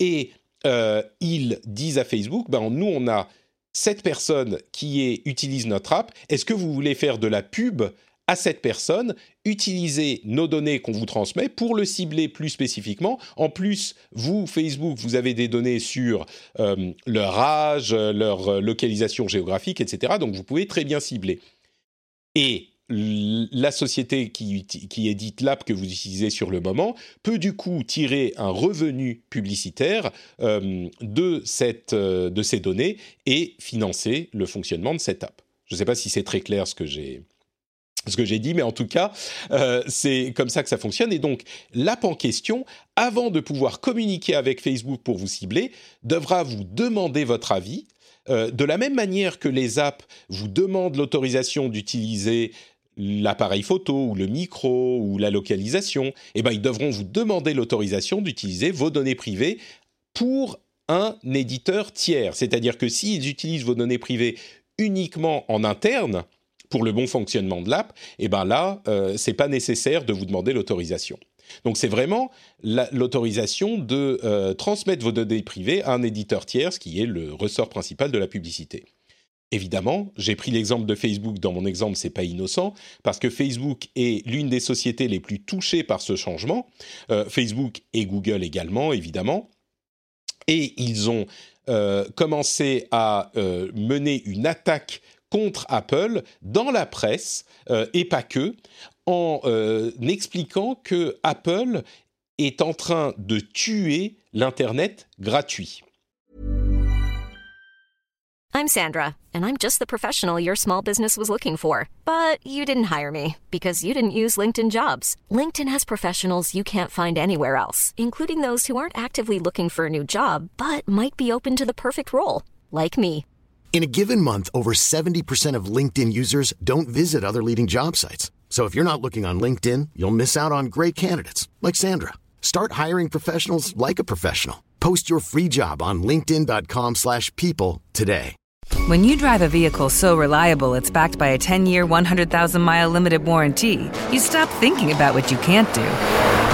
Et euh, ils disent à Facebook ben nous on a cette personne qui utilise notre app, est-ce que vous voulez faire de la pub à cette personne, utilisez nos données qu'on vous transmet pour le cibler plus spécifiquement. En plus, vous, Facebook, vous avez des données sur euh, leur âge, leur localisation géographique, etc. Donc vous pouvez très bien cibler. Et la société qui, édite l'app que vous utilisez sur le moment peut du coup tirer un revenu publicitaire euh, de, cette, euh, de ces données et financer le fonctionnement de cette app. Je ne sais pas si c'est très clair ce que j'ai ce que j'ai dit, mais en tout cas, euh, c'est comme ça que ça fonctionne. Et donc, l'app en question, avant de pouvoir communiquer avec Facebook pour vous cibler, devra vous demander votre avis. Euh, de la même manière que les apps vous demandent l'autorisation d'utiliser l'appareil photo ou le micro ou la localisation, eh ben, ils devront vous demander l'autorisation d'utiliser vos données privées pour un éditeur tiers. C'est-à-dire que s'ils utilisent vos données privées uniquement en interne, pour le bon fonctionnement de l'app, et eh ben là, euh, c'est pas nécessaire de vous demander l'autorisation. Donc c'est vraiment l'autorisation de euh, transmettre vos données privées à un éditeur tiers, ce qui est le ressort principal de la publicité. Évidemment, j'ai pris l'exemple de Facebook dans mon exemple, c'est pas innocent, parce que Facebook est l'une des sociétés les plus touchées par ce changement. Euh, Facebook et Google également, évidemment. Et ils ont euh, commencé à mener une attaque contre Apple dans la presse, euh, et pas que, en euh, expliquant que Apple est en train de tuer l'Internet gratuit. I'm Sandra, and I'm just the professional your small business was looking for. But you didn't hire me because you didn't use LinkedIn jobs. LinkedIn has professionals you can't find anywhere else, including those who aren't actively looking for a new job but might be open to the perfect role, like me. In a given month, over 70% of LinkedIn users don't visit other leading job sites. So if you're not looking on LinkedIn, you'll miss out on great candidates like Sandra. Start hiring professionals like a professional. Post your free job on linkedin.com/people today. When you drive a vehicle so reliable it's backed by a 10-year, 100,000-mile limited warranty, you stop thinking about what you can't do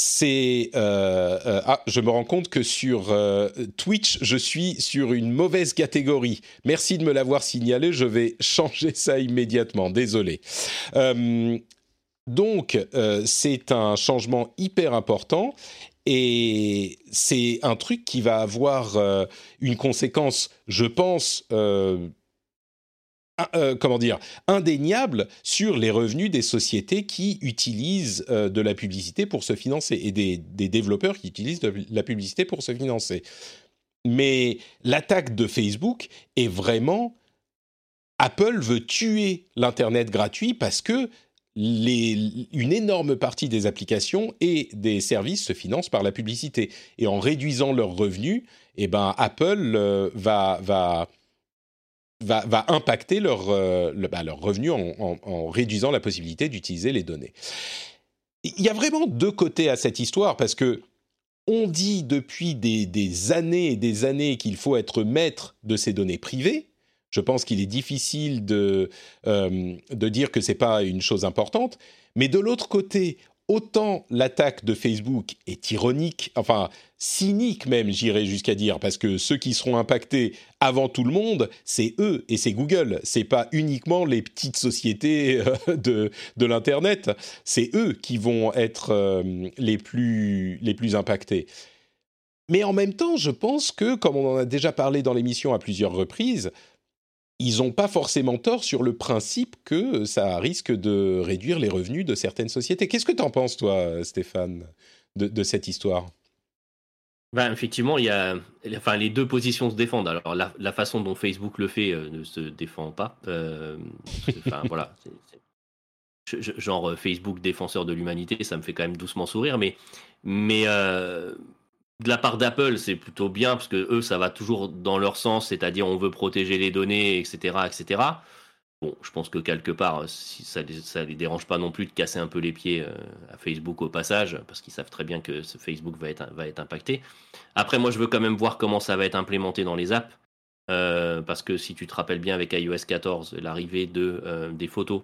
c'est euh, euh, ah je me rends compte que sur euh, Twitch je suis sur une mauvaise catégorie. Merci de me l'avoir signalé. Je vais changer ça immédiatement. Désolé. Donc c'est un changement hyper important et c'est un truc qui va avoir une conséquence, je pense. Euh, comment dire, indéniable sur les revenus des sociétés qui utilisent euh, de la publicité pour se financer et des, développeurs qui utilisent de la publicité pour se financer. Mais l'attaque de Facebook est vraiment Apple veut tuer l'Internet gratuit parce que une énorme partie des applications et des services se financent par la publicité. Et en réduisant leurs revenus, eh ben, Apple euh, va, va, va, impacter leur, euh, bah, leurs revenus en, réduisant la possibilité d'utiliser les données. Il y a vraiment deux côtés à cette histoire parce que on dit depuis des, années et des années qu'il faut être maître de ces données privées. Je pense qu'il est difficile de, euh, de dire que c'est pas une chose importante. Mais de l'autre côté, autant l'attaque de Facebook est ironique, enfin cynique même, j'irais jusqu'à dire, parce que ceux qui seront impactés avant tout le monde, c'est eux et c'est Google. C'est pas uniquement les petites sociétés euh, de, de l'internet. C'est eux qui vont être euh, les plus les plus impactés. Mais en même temps, je pense que, comme on en a déjà parlé dans l'émission à plusieurs reprises, ils n'ont pas forcément tort sur le principe que ça risque de réduire les revenus de certaines sociétés. Qu'est-ce que tu en penses, toi, Stéphane, de, de cette histoire? Ben, effectivement, il y a, enfin, les deux positions se défendent. Alors, la, la façon dont Facebook le fait euh, ne se défend pas. Euh, Enfin, voilà. je- je- genre euh, Facebook défenseur de l'humanité, ça me fait quand même doucement sourire. Mais, mais euh, de la part d'Apple, c'est plutôt bien parce que eux, ça va toujours dans leur sens, c'est-à-dire on veut protéger les données, etc., etc. Bon, je pense que quelque part, si ça ça les dérange pas non plus de casser un peu les pieds euh, à Facebook au passage, parce qu'ils savent très bien que ce Facebook va être, impacté. Après, moi, je veux quand même voir comment ça va être implémenté dans les apps, euh, parce que si tu te rappelles bien avec iOS 14, l'arrivée de euh, des photos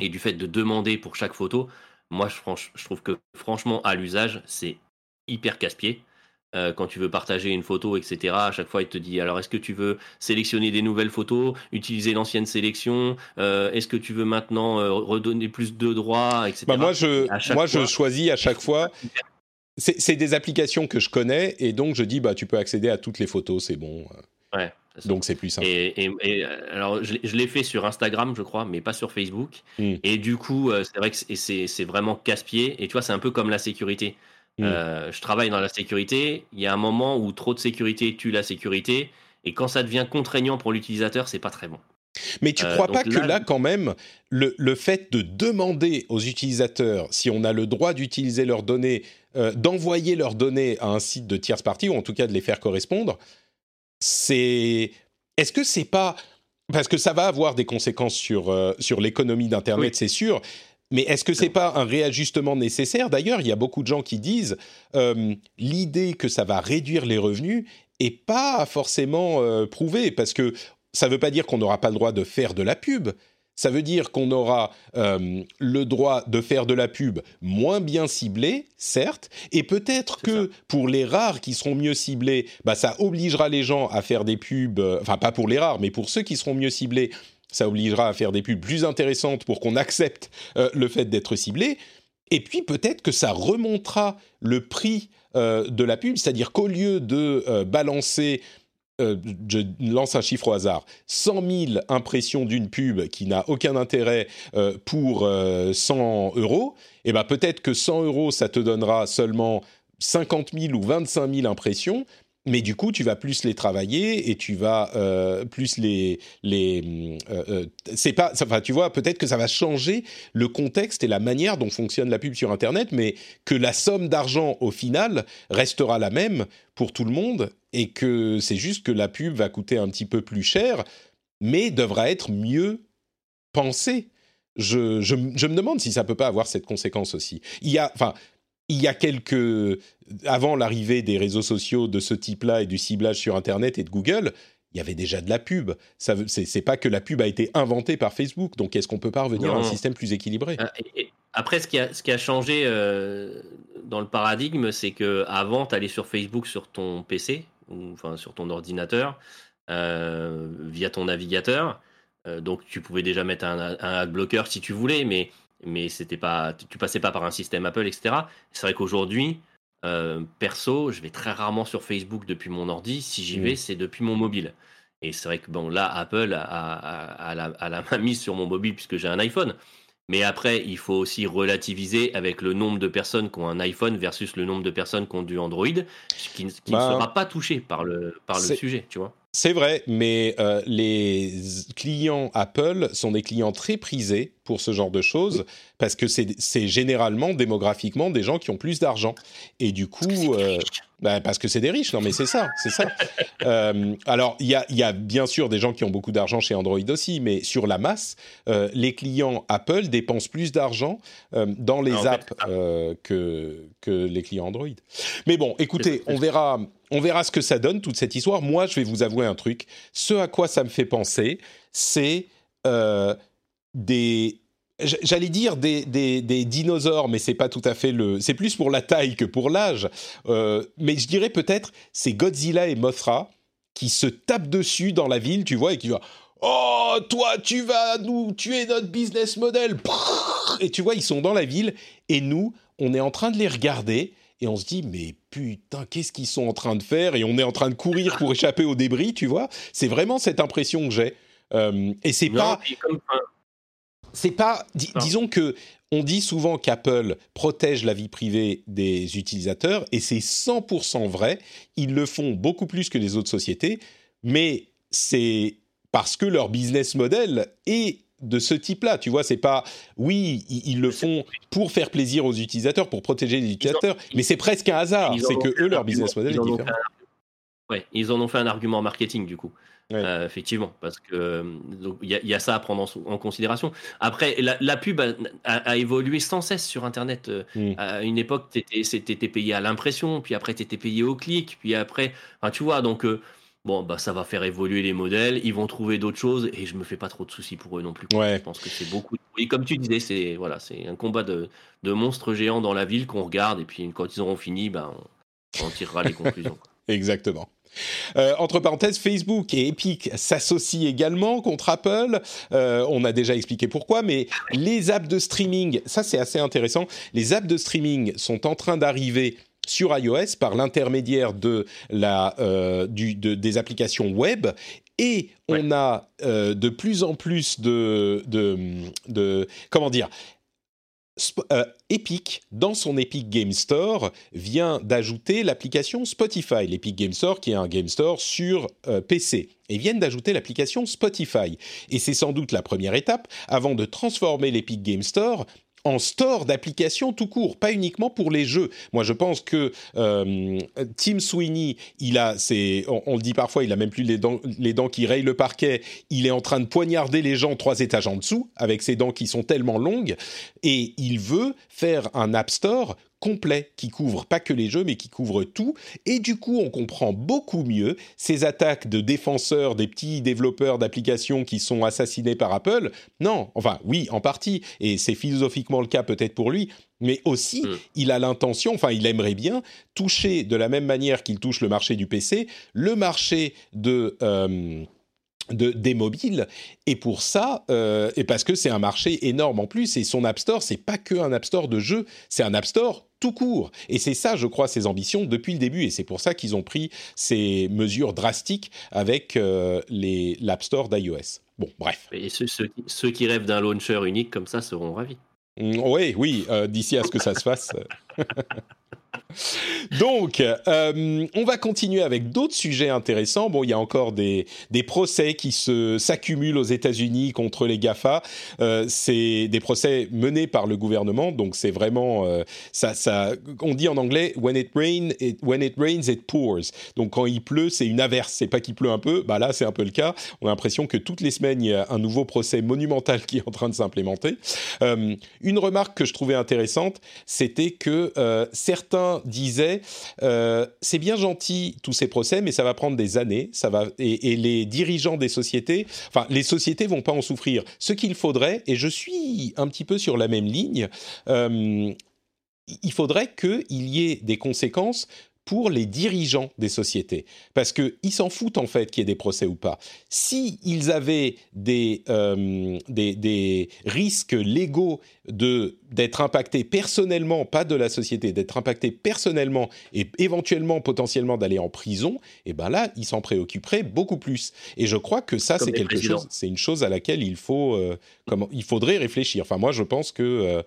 et du fait de demander pour chaque photo, moi, je, je trouve que franchement, à l'usage, c'est hyper casse-pied. Euh, quand tu veux partager une photo, etc., à chaque fois, il te dit alors est-ce que tu veux sélectionner des nouvelles photos, utiliser l'ancienne sélection euh, Est-ce que tu veux maintenant euh, redonner plus de droits, etc. Bah, Moi, je, choisis à chaque fois. C'est des applications que je connais et donc je dis bah tu peux accéder à toutes les photos, c'est bon. Ouais. Donc c'est plus simple. Et, et- et, alors, je, l'ai- je l'ai fait sur Instagram, je crois, mais pas sur Facebook. Mm. Et du coup, c'est vrai que c'est vraiment casse-pied. Et tu vois, c'est un peu comme la sécurité. Mm. Euh, je travaille dans la sécurité. Il y a un moment où trop de sécurité tue la sécurité. Et quand ça devient contraignant pour l'utilisateur, c'est pas très bon. Mais tu Euh, crois pas que là- là, quand même, le, le fait de demander aux utilisateurs si on a le droit d'utiliser leurs données, euh, d'envoyer leurs données à un site de tierce partie, ou en tout cas de les faire correspondre, c'est. Est-ce que c'est pas. Parce que ça va avoir des conséquences sur, euh, sur l'économie d'Internet, Oui. c'est sûr. Mais est-ce que c'est pas un réajustement nécessaire? D'ailleurs, il y a beaucoup de gens qui disent euh, l'idée que ça va réduire les revenus est pas forcément euh, prouvée parce que ça ne veut pas dire qu'on n'aura pas le droit de faire de la pub. Ça veut dire qu'on aura euh, le droit de faire de la pub moins bien ciblée, certes, et peut-être que pour les rares qui seront mieux ciblés, bah, ça obligera les gens à faire des pubs, enfin pas pour les rares, mais pour ceux qui seront mieux ciblés, ça obligera à faire des pubs plus intéressantes pour qu'on accepte euh, le fait d'être ciblé. Et puis peut-être que ça remontera le prix de la pub, c'est-à-dire qu'au lieu de balancer euh, je lance un chiffre au hasard, 100 000 impressions d'une pub qui n'a aucun intérêt euh, pour 100 euh, euros, et eh ben peut-être que 100 euros, ça te donnera seulement 50 000 ou 25 000 impressions, mais du coup, tu vas plus les travailler et tu vas plus les les. c'est pas. Enfin, tu vois, peut-être que ça va changer le contexte et la manière dont fonctionne la pub sur Internet, mais que la somme d'argent au final restera la même pour tout le monde et que c'est juste que la pub va coûter un petit peu plus cher, mais devra être mieux pensée. Je, je, me demande si ça peut pas avoir cette conséquence aussi. Il y a, enfin, il y a quelques, avant l'arrivée des réseaux sociaux de ce type-là et du ciblage sur Internet et de Google, il y avait déjà de la pub. Ça, c'est, pas que la pub a été inventée par Facebook. Donc, est-ce qu'on peut pas revenir à un système plus équilibré? Ah, Après, ce qui a, ce qui a changé euh, dans le paradigme, c'est que avant, tu allais sur Facebook sur ton PC, ou enfin sur ton ordinateur, euh, via ton navigateur. Euh, donc, tu pouvais déjà mettre un, un ad blocker si tu voulais, mais mais c'était pas, tu passais pas par un système Apple, etc. C'est vrai qu'aujourd'hui, euh, perso, je vais très rarement sur Facebook depuis mon ordi. Si j'y vais, c'est depuis mon mobile. Et c'est vrai que bon, là, Apple a, a, la, a, la, main mise sur mon mobile puisque j'ai un iPhone. Mais après, il faut aussi relativiser avec le nombre de personnes qui ont un iPhone versus le nombre de personnes qui ont du Android, qui, ne bah, sera pas touché par le, par le sujet, tu vois. C'est vrai, mais euh, les clients Apple sont des clients très prisés pour ce genre de choses parce que c'est généralement démographiquement des gens qui ont plus d'argent. Et du coup euh, bah, parce que c'est des riches. Non mais c'est ça c'est ça. Euh, alors il y a, y a, bien sûr des gens qui ont beaucoup d'argent chez Android aussi mais sur la masse euh, les clients Apple dépensent plus d'argent dans les ah, apps que que les clients Android. Mais bon écoutez on verra on verra ce que ça donne toute cette histoire. Moi je vais vous avouer un truc. Ce à quoi ça me fait penser c'est des J'allais dire des, des, dinosaures, mais c'est pas tout à fait le. C'est plus pour la taille que pour l'âge. Euh, mais je dirais peut-être c'est Godzilla et Mothra qui se tapent dessus dans la ville, tu vois, et qui va Oh, toi, tu vas nous tuer notre business model. Et tu vois, ils sont dans la ville et nous, on est en train de les regarder et on se dit mais putain, qu'est-ce qu'ils sont en train de faire? Et on est en train de courir pour échapper aux débris, tu vois. C'est vraiment cette impression que j'ai. Euh, et c'est pas c'est pas. disons que on dit souvent qu'Apple protège la vie privée des utilisateurs et c'est 100% vrai. Ils le font beaucoup plus que les autres sociétés, mais c'est parce que leur business model est de ce type-là. Tu vois, c'est pas. Oui, ils, le font pour faire plaisir aux utilisateurs, pour protéger les utilisateurs, mais c'est presque un hasard. C'est que eux, leur business model est différent. Ouais, ils en ont fait un argument marketing du coup. Euh, effectivement, parce que il y, a ça à prendre en, considération. Après, la, pub a, évolué sans cesse sur Internet. Euh. À une époque, tu étais, payé à l'impression, puis après, tu étais payé au clic, puis après, tu vois, donc euh, bon, bah, ça va faire évoluer les modèles, ils vont trouver d'autres choses, et je me fais pas trop de soucis pour eux non plus. Je pense que c'est beaucoup. Et comme tu disais, c'est voilà, c'est un combat de, monstres géants dans la ville qu'on regarde, et puis quand ils auront fini, ben, on, tirera les conclusions. Exactement. Euh, entre parenthèses, Facebook et Epic s'associent également contre Apple. Euh, on a déjà expliqué pourquoi, mais les apps de streaming, ça c'est assez intéressant. Les apps de streaming sont en train d'arriver sur iOS par l'intermédiaire de la euh, du, de, des applications web et on a de plus en plus de, de, de comment dire euh, Epic, dans son Epic Game Store, vient d'ajouter l'application Spotify. L'Epic Game Store, qui est un Game Store sur euh, PC. Et viennent d'ajouter l'application Spotify. Et c'est sans doute la première étape avant de transformer l'Epic Game Store en store d'applications tout court, pas uniquement pour les jeux. Moi, je pense que euh, Tim Sweeney, il a, c'est, on, le dit parfois, il a même plus les dents, les dents qui rayent le parquet. Il est en train de poignarder les gens trois étages en dessous avec ses dents qui sont tellement longues, et il veut faire un App Store complet qui couvre pas que les jeux mais qui couvre tout et du coup on comprend beaucoup mieux ces attaques de défenseurs des petits développeurs d'applications qui sont assassinés par Apple. Non, enfin oui en partie et c'est philosophiquement le cas peut-être pour lui mais aussi mm. il a l'intention, enfin il aimerait bien toucher de la même manière qu'il touche le marché du PC, le marché de euh, de, des mobiles. Et pour ça euh, et parce que c'est un marché énorme en plus et son App Store c'est pas que un App Store de jeux c'est un App Store tout court. Et c'est ça je crois ses ambitions depuis le début. Et c'est pour ça qu'ils ont pris ces mesures drastiques avec euh, les l'App Store d'iOS. Bon bref. Et ceux, ceux qui rêvent d'un launcher unique comme ça seront ravis. Mm, oui oui euh, d'ici à ce que ça se fasse Donc, euh, on va continuer avec d'autres sujets intéressants. Bon, il y a encore des, des procès qui se s'accumulent aux États-Unis contre les Gafa. Euh, c'est des procès menés par le gouvernement, donc c'est vraiment euh, ça. On dit en anglais when it rains, it, when it rains, it pours. Donc quand il pleut, c'est une averse. C'est pas qu'il pleut un peu. Bah là, c'est un peu le cas. On a l'impression que toutes les semaines, il y a un nouveau procès monumental qui est en train de s'implémenter. une remarque que je trouvais intéressante, c'était que certains disait euh, c'est bien gentil tous ces procès, mais ça va prendre des années. Ça va et, les dirigeants des sociétés, enfin les sociétés vont pas en souffrir. Ce qu'il faudrait, et je suis un petit peu sur la même ligne. Euh, il faudrait qu'il y ait des conséquences pour les dirigeants des sociétés. Parce qu'ils s'en foutent en fait qu'il y ait des procès ou pas. S'ils ils avaient des, euh, des, des, risques légaux de, d'être impactés personnellement, pas de la société, d'être impactés personnellement et éventuellement, potentiellement d'aller en prison, et eh ben là, ils s'en préoccuperaient beaucoup plus. Et je crois que ça, c'est quelque chose, c'est une chose à laquelle il, faut, euh, comment, il faudrait réfléchir. Enfin, moi, je pense que... Euh,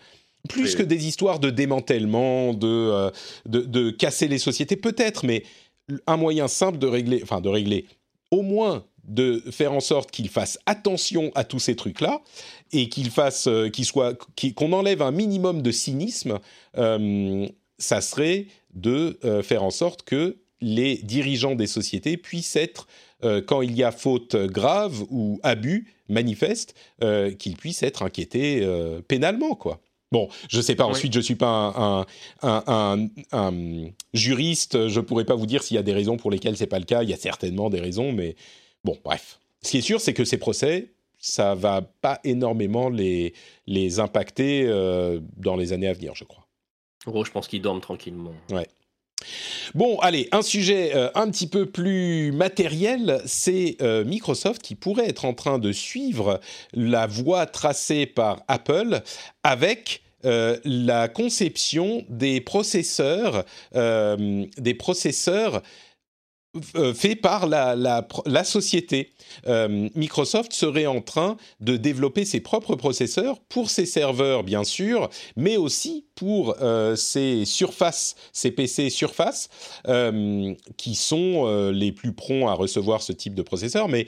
plus que des histoires de démantèlement, euh, de, de, casser les sociétés, peut-être, mais un moyen simple de régler, enfin de régler, au moins de faire en sorte qu'ils fassent attention à tous ces trucs-là et qu'ils fassent, euh, qu'ils soient, qu'on enlève un minimum de cynisme, euh, ça serait de faire en sorte que les dirigeants des sociétés puissent être, quand il y a faute grave ou abus manifeste, qu'ils puissent être inquiétés pénalement, quoi. Bon, je ne sais pas. Ensuite, je ne suis pas un, juriste. Je ne pourrais pas vous dire s'il y a des raisons pour lesquelles c'est pas le cas. Il y a certainement des raisons, mais bon, bref. Ce qui est sûr, c'est que ces procès, ça va pas énormément les, les impacter euh, dans les années à venir, je crois. gros, je pense qu'ils dorment tranquillement. Ouais. Bon, allez, un sujet euh, un petit peu plus matériel, c'est euh, Microsoft qui pourrait être en train de suivre la voie tracée par Apple avec euh, la conception des processeurs, fait par la, société. Euh, Microsoft serait en train de développer ses propres processeurs pour ses serveurs, bien sûr, mais aussi pour euh, ses surfaces, ses PC Surface, qui sont les plus prompts à recevoir ce type de processeur. Mais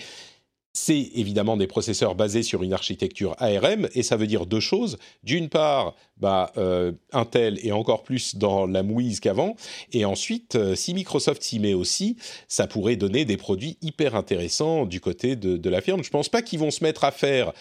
c'est évidemment des processeurs basés sur une architecture ARM, et ça veut dire deux choses. D'une part, bah, euh, Intel est encore plus dans la mouise qu'avant, et ensuite, euh, si Microsoft s'y met aussi, ça pourrait donner des produits hyper intéressants du côté de, la firme. Je ne pense pas qu'ils vont se mettre à faire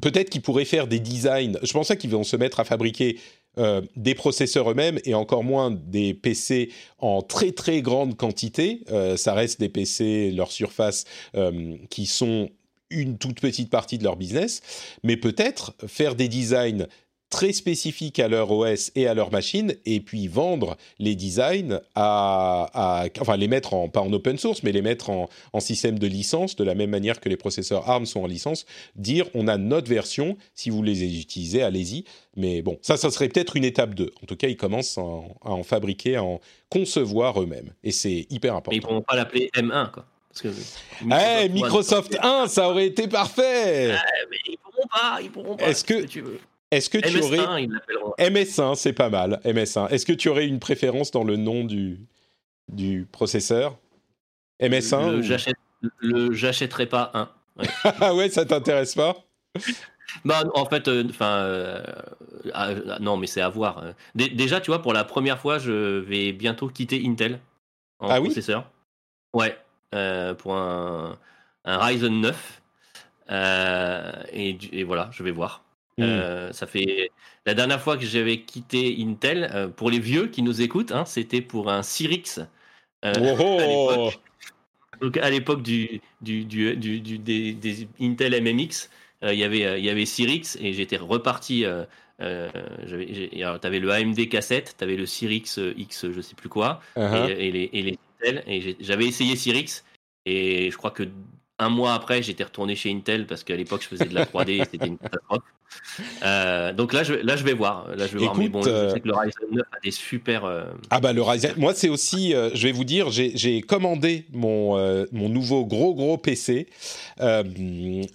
peut-être qu'ils pourraient faire des designs. Je pense pas qu'ils vont se mettre à fabriquer euh, des processeurs eux-mêmes et encore moins des PC en très très grande quantité. Euh, ça reste des PC, leur surface, euh, qui sont une toute petite partie de leur business, mais peut-être faire des designs très spécifiques à leur OS et à leur machine, et puis vendre les designs à, enfin les mettre en pas en open source, mais les mettre en, en, système de licence, de la même manière que les processeurs ARM sont en licence. Dire on a notre version, si vous les utilisez, allez-y. Mais bon, ça, ça serait peut-être une étape 2. En tout cas, ils commencent à en, fabriquer, à en concevoir eux-mêmes, et c'est hyper important. Mais ils pourront pas l'appeler M1, quoi. Parce que Microsoft, Microsoft 1, ça aurait été parfait. mais ils pourront pas, ils pourront pas. Est-ce que, tu veux. Est-ce que tu aurais MS1, c'est pas mal. MS1. Est-ce que tu aurais une préférence dans le nom du du processeur? MS1 Le j'achèterai pas un. Ouais. ah ouais, ça t'intéresse pas? Bah, en fait, euh, enfin, euh, ah, ah, non, mais c'est à voir. déjà, tu vois, pour la première fois, je vais bientôt quitter Intel en ah processeur. Ouais, euh, pour un, un, Ryzen 9. Et, et, voilà, je vais voir. Euh, ça fait la dernière fois que j'avais quitté Intel, euh, pour les vieux qui nous écoutent, hein, c'était pour un Cyrix. euh, Oh, à l'époque. Donc à l'époque du, du, du, des, des Intel MMX, euh, il y avait il y avait Cyrix et j'étais reparti. T'avais le AMD cassette, t'avais le Cyrix X, je sais plus quoi, Uh-huh. et, et les, et les Intel. Et j'avais essayé Cyrix et je crois que un mois après, j'étais retourné chez Intel parce qu'à l'époque, je faisais de la 3D et c'était une catastrophe. Euh, donc là je, là, je vais voir. Là, je vais voir. Mais Écoute, bon, euh, je sais que le Ryzen 9 a des super. euh, Ah bah le Ryzen, moi c'est aussi, euh, je vais vous dire, j'ai commandé mon, euh, mon nouveau gros gros PC, euh,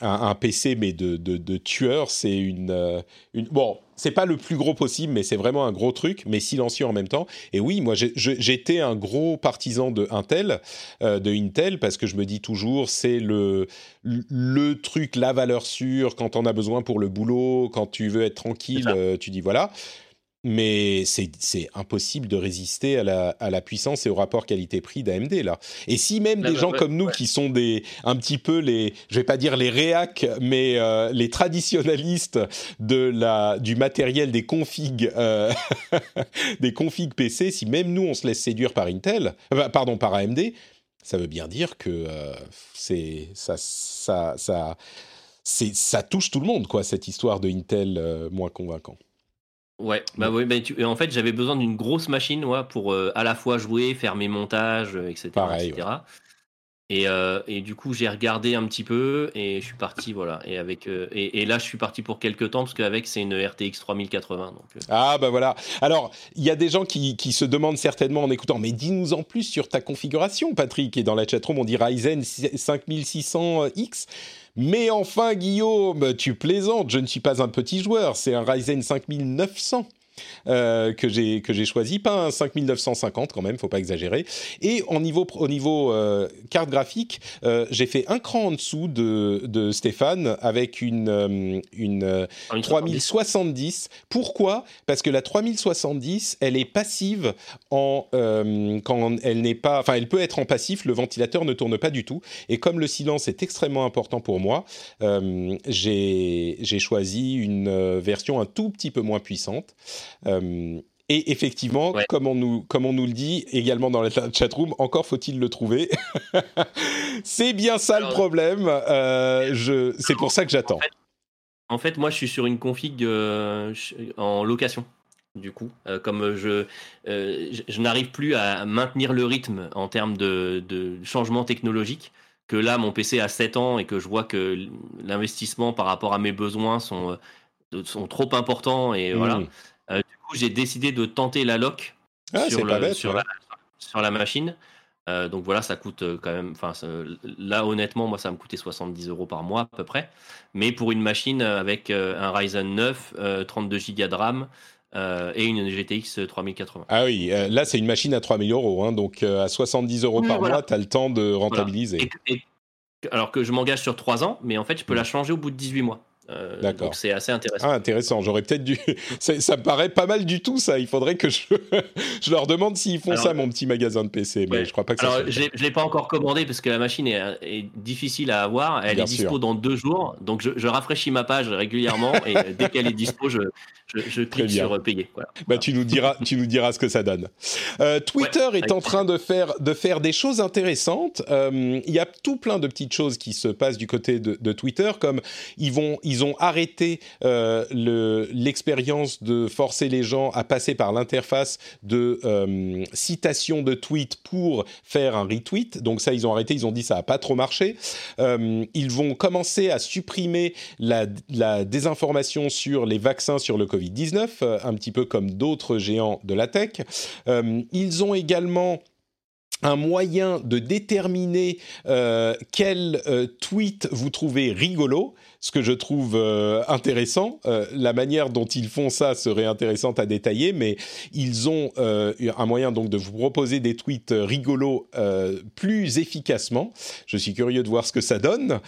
un, un PC mais de, de, de tueur, c'est une, euh, une... Bon, c'est pas le plus gros possible, mais c'est vraiment un gros truc, mais silencieux en même temps. Et oui, moi j'étais un gros partisan de Intel, euh, de Intel, parce que je me dis toujours, c'est le, le truc, la valeur sûre, quand on a besoin pour le boulot, quand tu veux être tranquille, euh, tu dis voilà mais c'est impossible de résister à la, à la puissance et au rapport qualité-prix d'AMD là. Et si même des bah, gens ouais, comme nous ouais. qui sont des un petit peu les, je vais pas dire les réacs, mais euh, les traditionnalistes de la du matériel des configs euh, des configs PC, si même nous on se laisse séduire par Intel, euh, pardon par AMD, ça veut bien dire que euh, c'est ça ça ça c'est ça touche tout le monde quoi cette histoire de Intel moins convaincant. Ouais, bah oui, bah tu- en fait j'avais besoin d'une grosse machine ouais, pour euh, à la fois jouer, faire mes montages, euh, etc. Pareil, etc. Et, euh, et du coup j'ai regardé un petit peu et je suis parti voilà et avec euh, et, et là je suis parti pour quelques temps parce qu'avec c'est une RTX 3080 donc Ah bah voilà. Alors, il y a des gens qui, qui se demandent certainement en écoutant, mais dis-nous en plus sur ta configuration, Patrick. Et dans la chatroom, on dit Ryzen 5600X. Mais enfin, Guillaume, tu plaisantes, je ne suis pas un petit joueur, c'est un Ryzen 5900. Euh, que j'ai que j'ai choisi, pas un 5950 quand même, faut pas exagérer. Et au niveau au niveau euh, carte graphique, euh, j'ai fait un cran en dessous de, de Stéphane avec une une euh, une 3070. Pourquoi? Parce que la 3070, elle est passive en quand elle n'est pas, enfin, elle peut être en passif. Le ventilateur ne tourne pas du tout. Et comme le silence est extrêmement important pour moi, j'ai choisi une version un tout petit peu moins puissante. Euh, et effectivement, Ouais. comme, on nous, comme on nous le dit également dans la chatroom, encore faut-il le trouver. c'est bien ça le problème. Euh, je, c'est pour ça que j'attends. En fait, en fait, moi, je suis sur une config euh, en location. Du coup, Euh, comme je, je, je n'arrive plus à maintenir le rythme en termes de, de changement technologique, que là, mon PC a 7 ans et que je vois que l'investissement par rapport à mes besoins sont, sont trop importants. Et voilà. Euh, du coup, j'ai décidé de tenter la lock Ah, sur, c'est pas le- bête, sur, ouais. la, sur la machine. Euh, donc voilà, ça coûte euh, quand même. Enfin, là, honnêtement, moi, ça me coûtait 70 euros par mois à peu près. Mais pour une machine avec un Ryzen 9, euh, 32 Go de RAM euh, et une GTX 3080. Ah oui, euh, là c'est une machine à 3000 euros, hein, donc euh, à 70 euros Oui, par voilà. mois, tu as le temps de rentabiliser. Et- et- alors que je m'engage sur 3 ans, mais en fait, je peux la changer au bout de 18 mois. Euh, D'accord. Donc c'est assez intéressant. Ah, intéressant, j'aurais peut-être dû... ça, me paraît pas mal du tout ça, il faudrait que je, je leur demande s'ils font Alors, ça, mon petit magasin de PC, mais Ouais. je crois pas que ça Alors, je cas. l'ai- pas encore commandé parce que la machine est, est difficile à avoir. Elle Bien est dispo sûr. dans deux jours. Donc, je, je rafraîchis ma page régulièrement et dès qu'elle est dispo, je, je, je clique sur payer. Voilà. Bah, tu nous diras, tu nous diras ce que ça donne. Euh, Twitter Ouais, est en train de faire, de faire des choses intéressantes. Euh, Il y a tout plein de petites choses qui se passent du côté de, de Twitter, comme ils vont, ils ont arrêté euh, le- l'expérience de forcer les gens à passer par l'interface de euh, citation de tweet pour faire un retweet. Donc ça, ils ont arrêté. Ils ont dit ça a pas trop marché. Euh, ils vont commencer à supprimer la, désinformation sur les vaccins sur le Covid-19, euh, un petit peu comme d'autres géants de la tech. Ils ont également un moyen de déterminer quel tweet vous trouvez rigolo, ce que je trouve euh, intéressant. Euh, la manière dont ils font ça serait intéressante à détailler, mais ils ont euh, un moyen donc de vous proposer des tweets rigolos plus efficacement. Je suis curieux de voir ce que ça donne.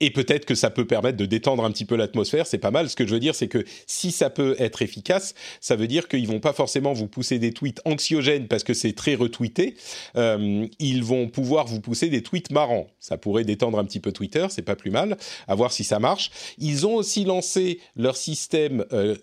Et peut-être que ça peut permettre de détendre un petit peu l'atmosphère, c'est pas mal. Ce que je veux dire, c'est que si ça peut être efficace, ça veut dire qu'ils vont pas forcément vous pousser des tweets anxiogènes parce que c'est très retweeté. Euh, ils vont pouvoir vous pousser des tweets marrants. Ça pourrait détendre un petit peu Twitter, c'est pas plus mal. À voir si ça marche. Ils ont aussi lancé leur système euh,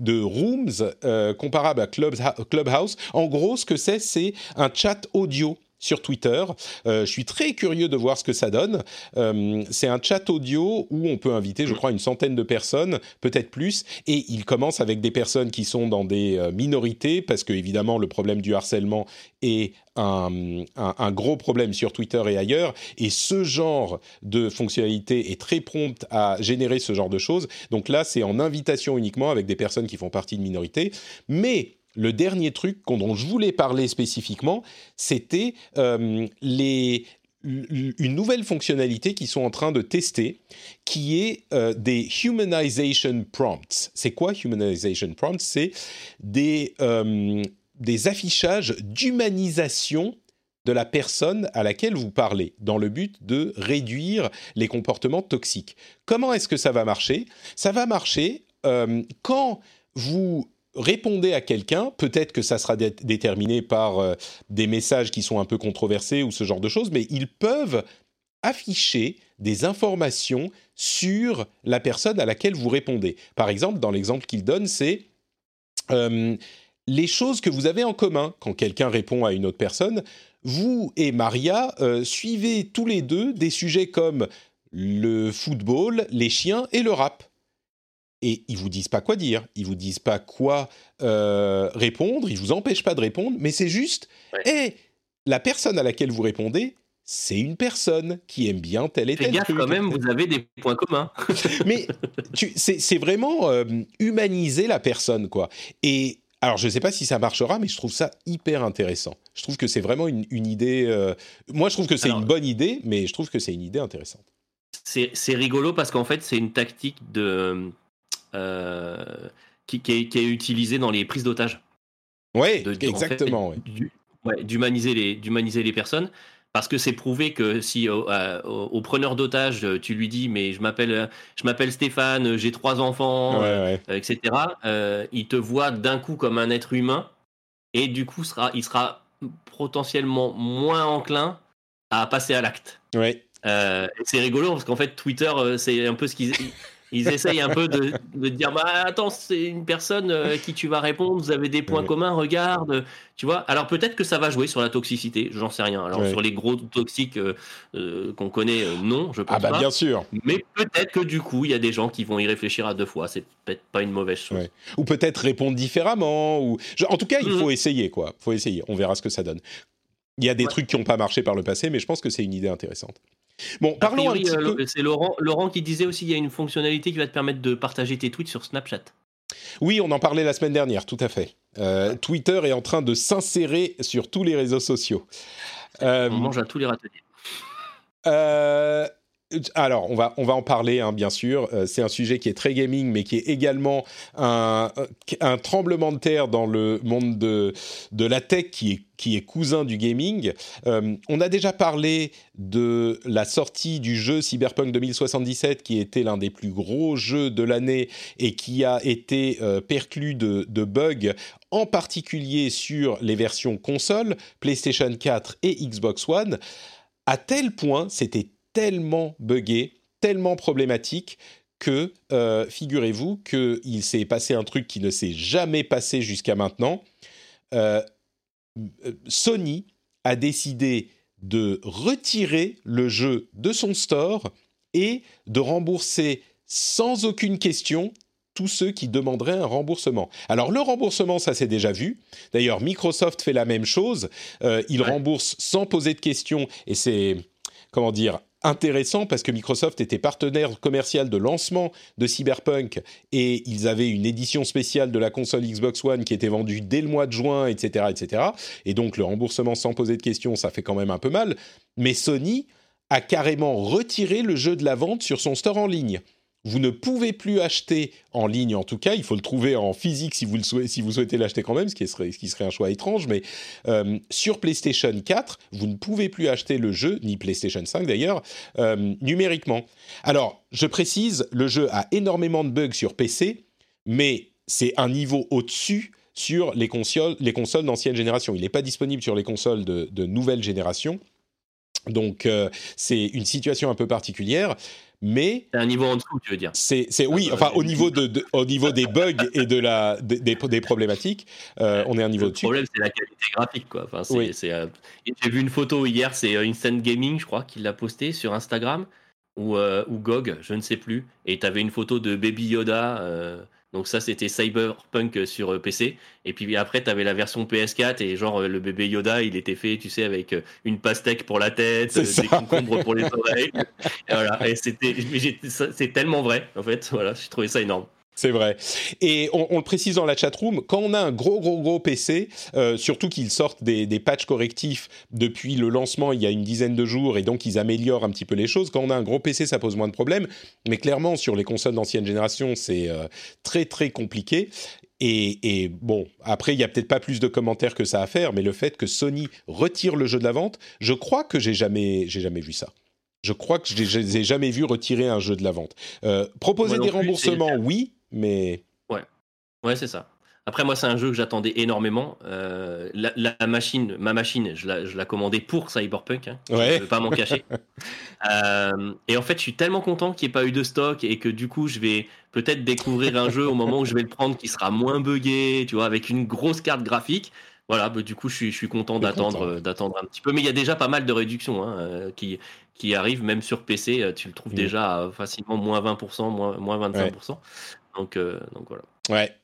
de rooms euh, comparable à Clubhouse. En gros, ce que c'est, c'est un chat audio sur Twitter. Euh, je suis très curieux de voir ce que ça donne. Euh, c'est un chat audio où on peut inviter, je crois, une centaine de personnes, peut-être plus. Et il commence avec des personnes qui sont dans des euh, minorités, parce que évidemment le problème du harcèlement est un, un, gros problème sur Twitter et ailleurs. Et ce genre de fonctionnalité est très prompte à générer ce genre de choses. Donc là, c'est en invitation uniquement avec des personnes qui font partie de minorités. Mais le dernier truc dont je voulais parler spécifiquement, c'était euh, une nouvelle fonctionnalité qu'ils sont en train de tester, qui est euh, des humanization prompts. C'est quoi humanization prompts? C'est euh, des affichages d'humanisation de la personne à laquelle vous parlez, dans le but de réduire les comportements toxiques. Comment est-ce que ça va marcher? Ça va marcher quand vous répondez à quelqu'un, peut-être que ça sera déterminé par euh, des messages qui sont un peu controversés ou ce genre de choses, mais ils peuvent afficher des informations sur la personne à laquelle vous répondez. Par exemple, dans l'exemple qu'il donne, c'est euh, les choses que vous avez en commun quand quelqu'un répond à une autre personne. Vous et Maria euh, suivez tous les deux des sujets comme le football, les chiens et le rap et ils vous disent pas quoi dire, ils vous disent pas quoi euh, répondre, ils vous empêchent pas de répondre, mais c'est juste, et la personne à laquelle vous répondez, c'est une personne qui aime bien tel et tel gaffe, quand même, vous avez des points communs. mais c'est vraiment euh, humaniser la personne, quoi. Et alors, je ne sais pas si ça marchera, mais je trouve ça hyper intéressant. Je trouve que c'est vraiment une, idée. Euh, moi, je trouve que c'est une bonne idée, mais je trouve que c'est une idée intéressante. C'est rigolo parce qu'en fait, c'est une tactique de euh, qui, qui, est, utilisé dans les prises d'otages. Oui, exactement. d'humaniser les, d'humaniser les personnes parce que c'est prouvé que si au, preneur d'otage tu lui dis mais je m'appelle je m'appelle Stéphane j'ai trois enfants euh, etc euh, il te voit d'un coup comme un être humain et du coup sera il sera potentiellement moins enclin à passer à l'acte ouais. c'est rigolo parce qu'en fait Twitter c'est un peu ce qu'ils ils essayent un peu de, de dire bah attends c'est une personne euh, à qui tu vas répondre vous avez des points communs regarde tu vois. Alors peut-être que ça va jouer sur la toxicité j'en sais rien. Alors sur les gros toxiques euh, euh, qu'on connaît non je pense ah bah bien sûr. Mais peut-être que du coup il y a des gens qui vont y réfléchir à deux fois. C'est peut-être pas une mauvaise chose. Ou peut-être répondre différemment ou en tout cas il faut mhm. essayer quoi. Faut essayer. On verra ce que ça donne. Il y a des trucs qui n'ont pas marché par le passé mais je pense que c'est une idée intéressante Bon, parlons un petit euh, peu. C'est Laurent, Laurent qui disait aussi qu'il y a une fonctionnalité qui va te permettre de partager tes tweets sur Snapchat. Oui, on en parlait la semaine dernière, tout à fait. Euh, Twitter est en train de s'insérer sur tous les réseaux sociaux. Euh, on mange à tous les râteliers. Euh, alors, on va, on va en parler, hein, bien sûr. Euh, c'est un sujet qui est très gaming, mais qui est également un, tremblement de terre dans le monde de, de la tech qui est, qui est cousin du gaming. Euh, on a déjà parlé de la sortie du jeu Cyberpunk 2077, qui était l'un des plus gros jeux de l'année et qui a été euh, perclus de, de bugs, en particulier sur les versions console, PlayStation 4 et Xbox One. À tel point, c'était tellement buggé, tellement problématique que euh, figurez-vous qu'il s'est passé un truc qui ne s'est jamais passé jusqu'à maintenant. Euh, Sony a décidé de retirer le jeu de son store et de rembourser sans aucune question tous ceux qui demanderaient un remboursement. Alors le remboursement, ça s'est déjà vu. D'ailleurs, Microsoft fait la même chose. Euh, il rembourse sans poser de questions et c'est comment dire intéressant parce que Microsoft était partenaire commercial de lancement de Cyberpunk et ils avaient une édition spéciale de la console Xbox One qui était vendue dès le mois de juin, etc., etc. Et donc le remboursement sans poser de questions, ça fait quand même un peu mal. Mais Sony a carrément retiré le jeu de la vente sur son store en ligne vous ne pouvez plus acheter en ligne, en tout cas, il faut le trouver en physique si vous, le souhaitez, l'acheter quand même, ce qui serait, un choix étrange, mais euh, sur PlayStation 4, vous ne pouvez plus acheter le jeu, ni PlayStation 5 d'ailleurs, euh, numériquement. Alors, je précise, le jeu a énormément de bugs sur PC, mais c'est un niveau au-dessus sur les consoles, les consoles d'ancienne génération. Il n'est pas disponible sur les consoles de, de nouvelle génération. Donc, euh, c'est une situation un peu particulière mais c'est un niveau en dessous, tu veux dire C'est, c'est oui, enfin au niveau de, au niveau des bugs et de la des, des problématiques, euh, on est un niveau Le dessus. problème, c'est la qualité graphique, quoi. Enfin, c'est, Oui. c'est, euh, J'ai vu une photo hier, c'est euh, Instant Gaming, je crois, qui l'a posté sur Instagram ou euh, ou GOG, je ne sais plus. Et tu avais une photo de Baby Yoda. Euh, donc ça, c'était Cyberpunk sur euh, PC. Et puis après, tu avais la version PS4 et genre euh, le bébé Yoda, il était fait, tu sais, avec euh, une pastèque pour la tête, euh, ça. des concombres pour les oreilles. Et voilà. Et c'était, c'est tellement vrai, en fait. Voilà, j'ai trouvé ça énorme. C'est vrai. Et on, on le précise dans la chatroom, quand on a un gros, gros, gros PC, euh, surtout qu'ils sortent des, des patchs correctifs depuis le lancement il y a une dizaine de jours et donc ils améliorent un petit peu les choses, quand on a un gros PC, ça pose moins de problèmes. Mais clairement, sur les consoles d'ancienne génération, c'est euh, très, très compliqué. Et, et bon, après, il y a peut-être pas plus de commentaires que ça à faire, mais le fait que Sony retire le jeu de la vente, je crois que j'ai jamais, j'ai jamais vu ça. Je crois que je je les ai jamais vu retirer un jeu de la vente. Euh, proposer des remboursements, oui, mais Ouais, c'est ça. Après, moi, c'est un jeu que j'attendais énormément. Euh, la, la machine, ma machine, je la, je la commandais pour Cyberpunk. Hein. Ouais. Je ne veux pas m'en cacher. Euh, et en fait, je suis tellement content qu'il n'y ait pas eu de stock et que du coup, je vais peut-être découvrir un jeu au moment où je vais le prendre qui sera moins buggé, tu vois, avec une grosse carte graphique. Voilà, bah, du coup, je suis, je suis content d'attendre, euh, d'attendre un petit peu. Mais il y a déjà pas mal de réductions hein, qui, qui arrivent, même sur PC. Tu le trouves Mm. déjà à facilement moins 20%, moins, moins 25%. Donc, euh, donc voilà. Ouais.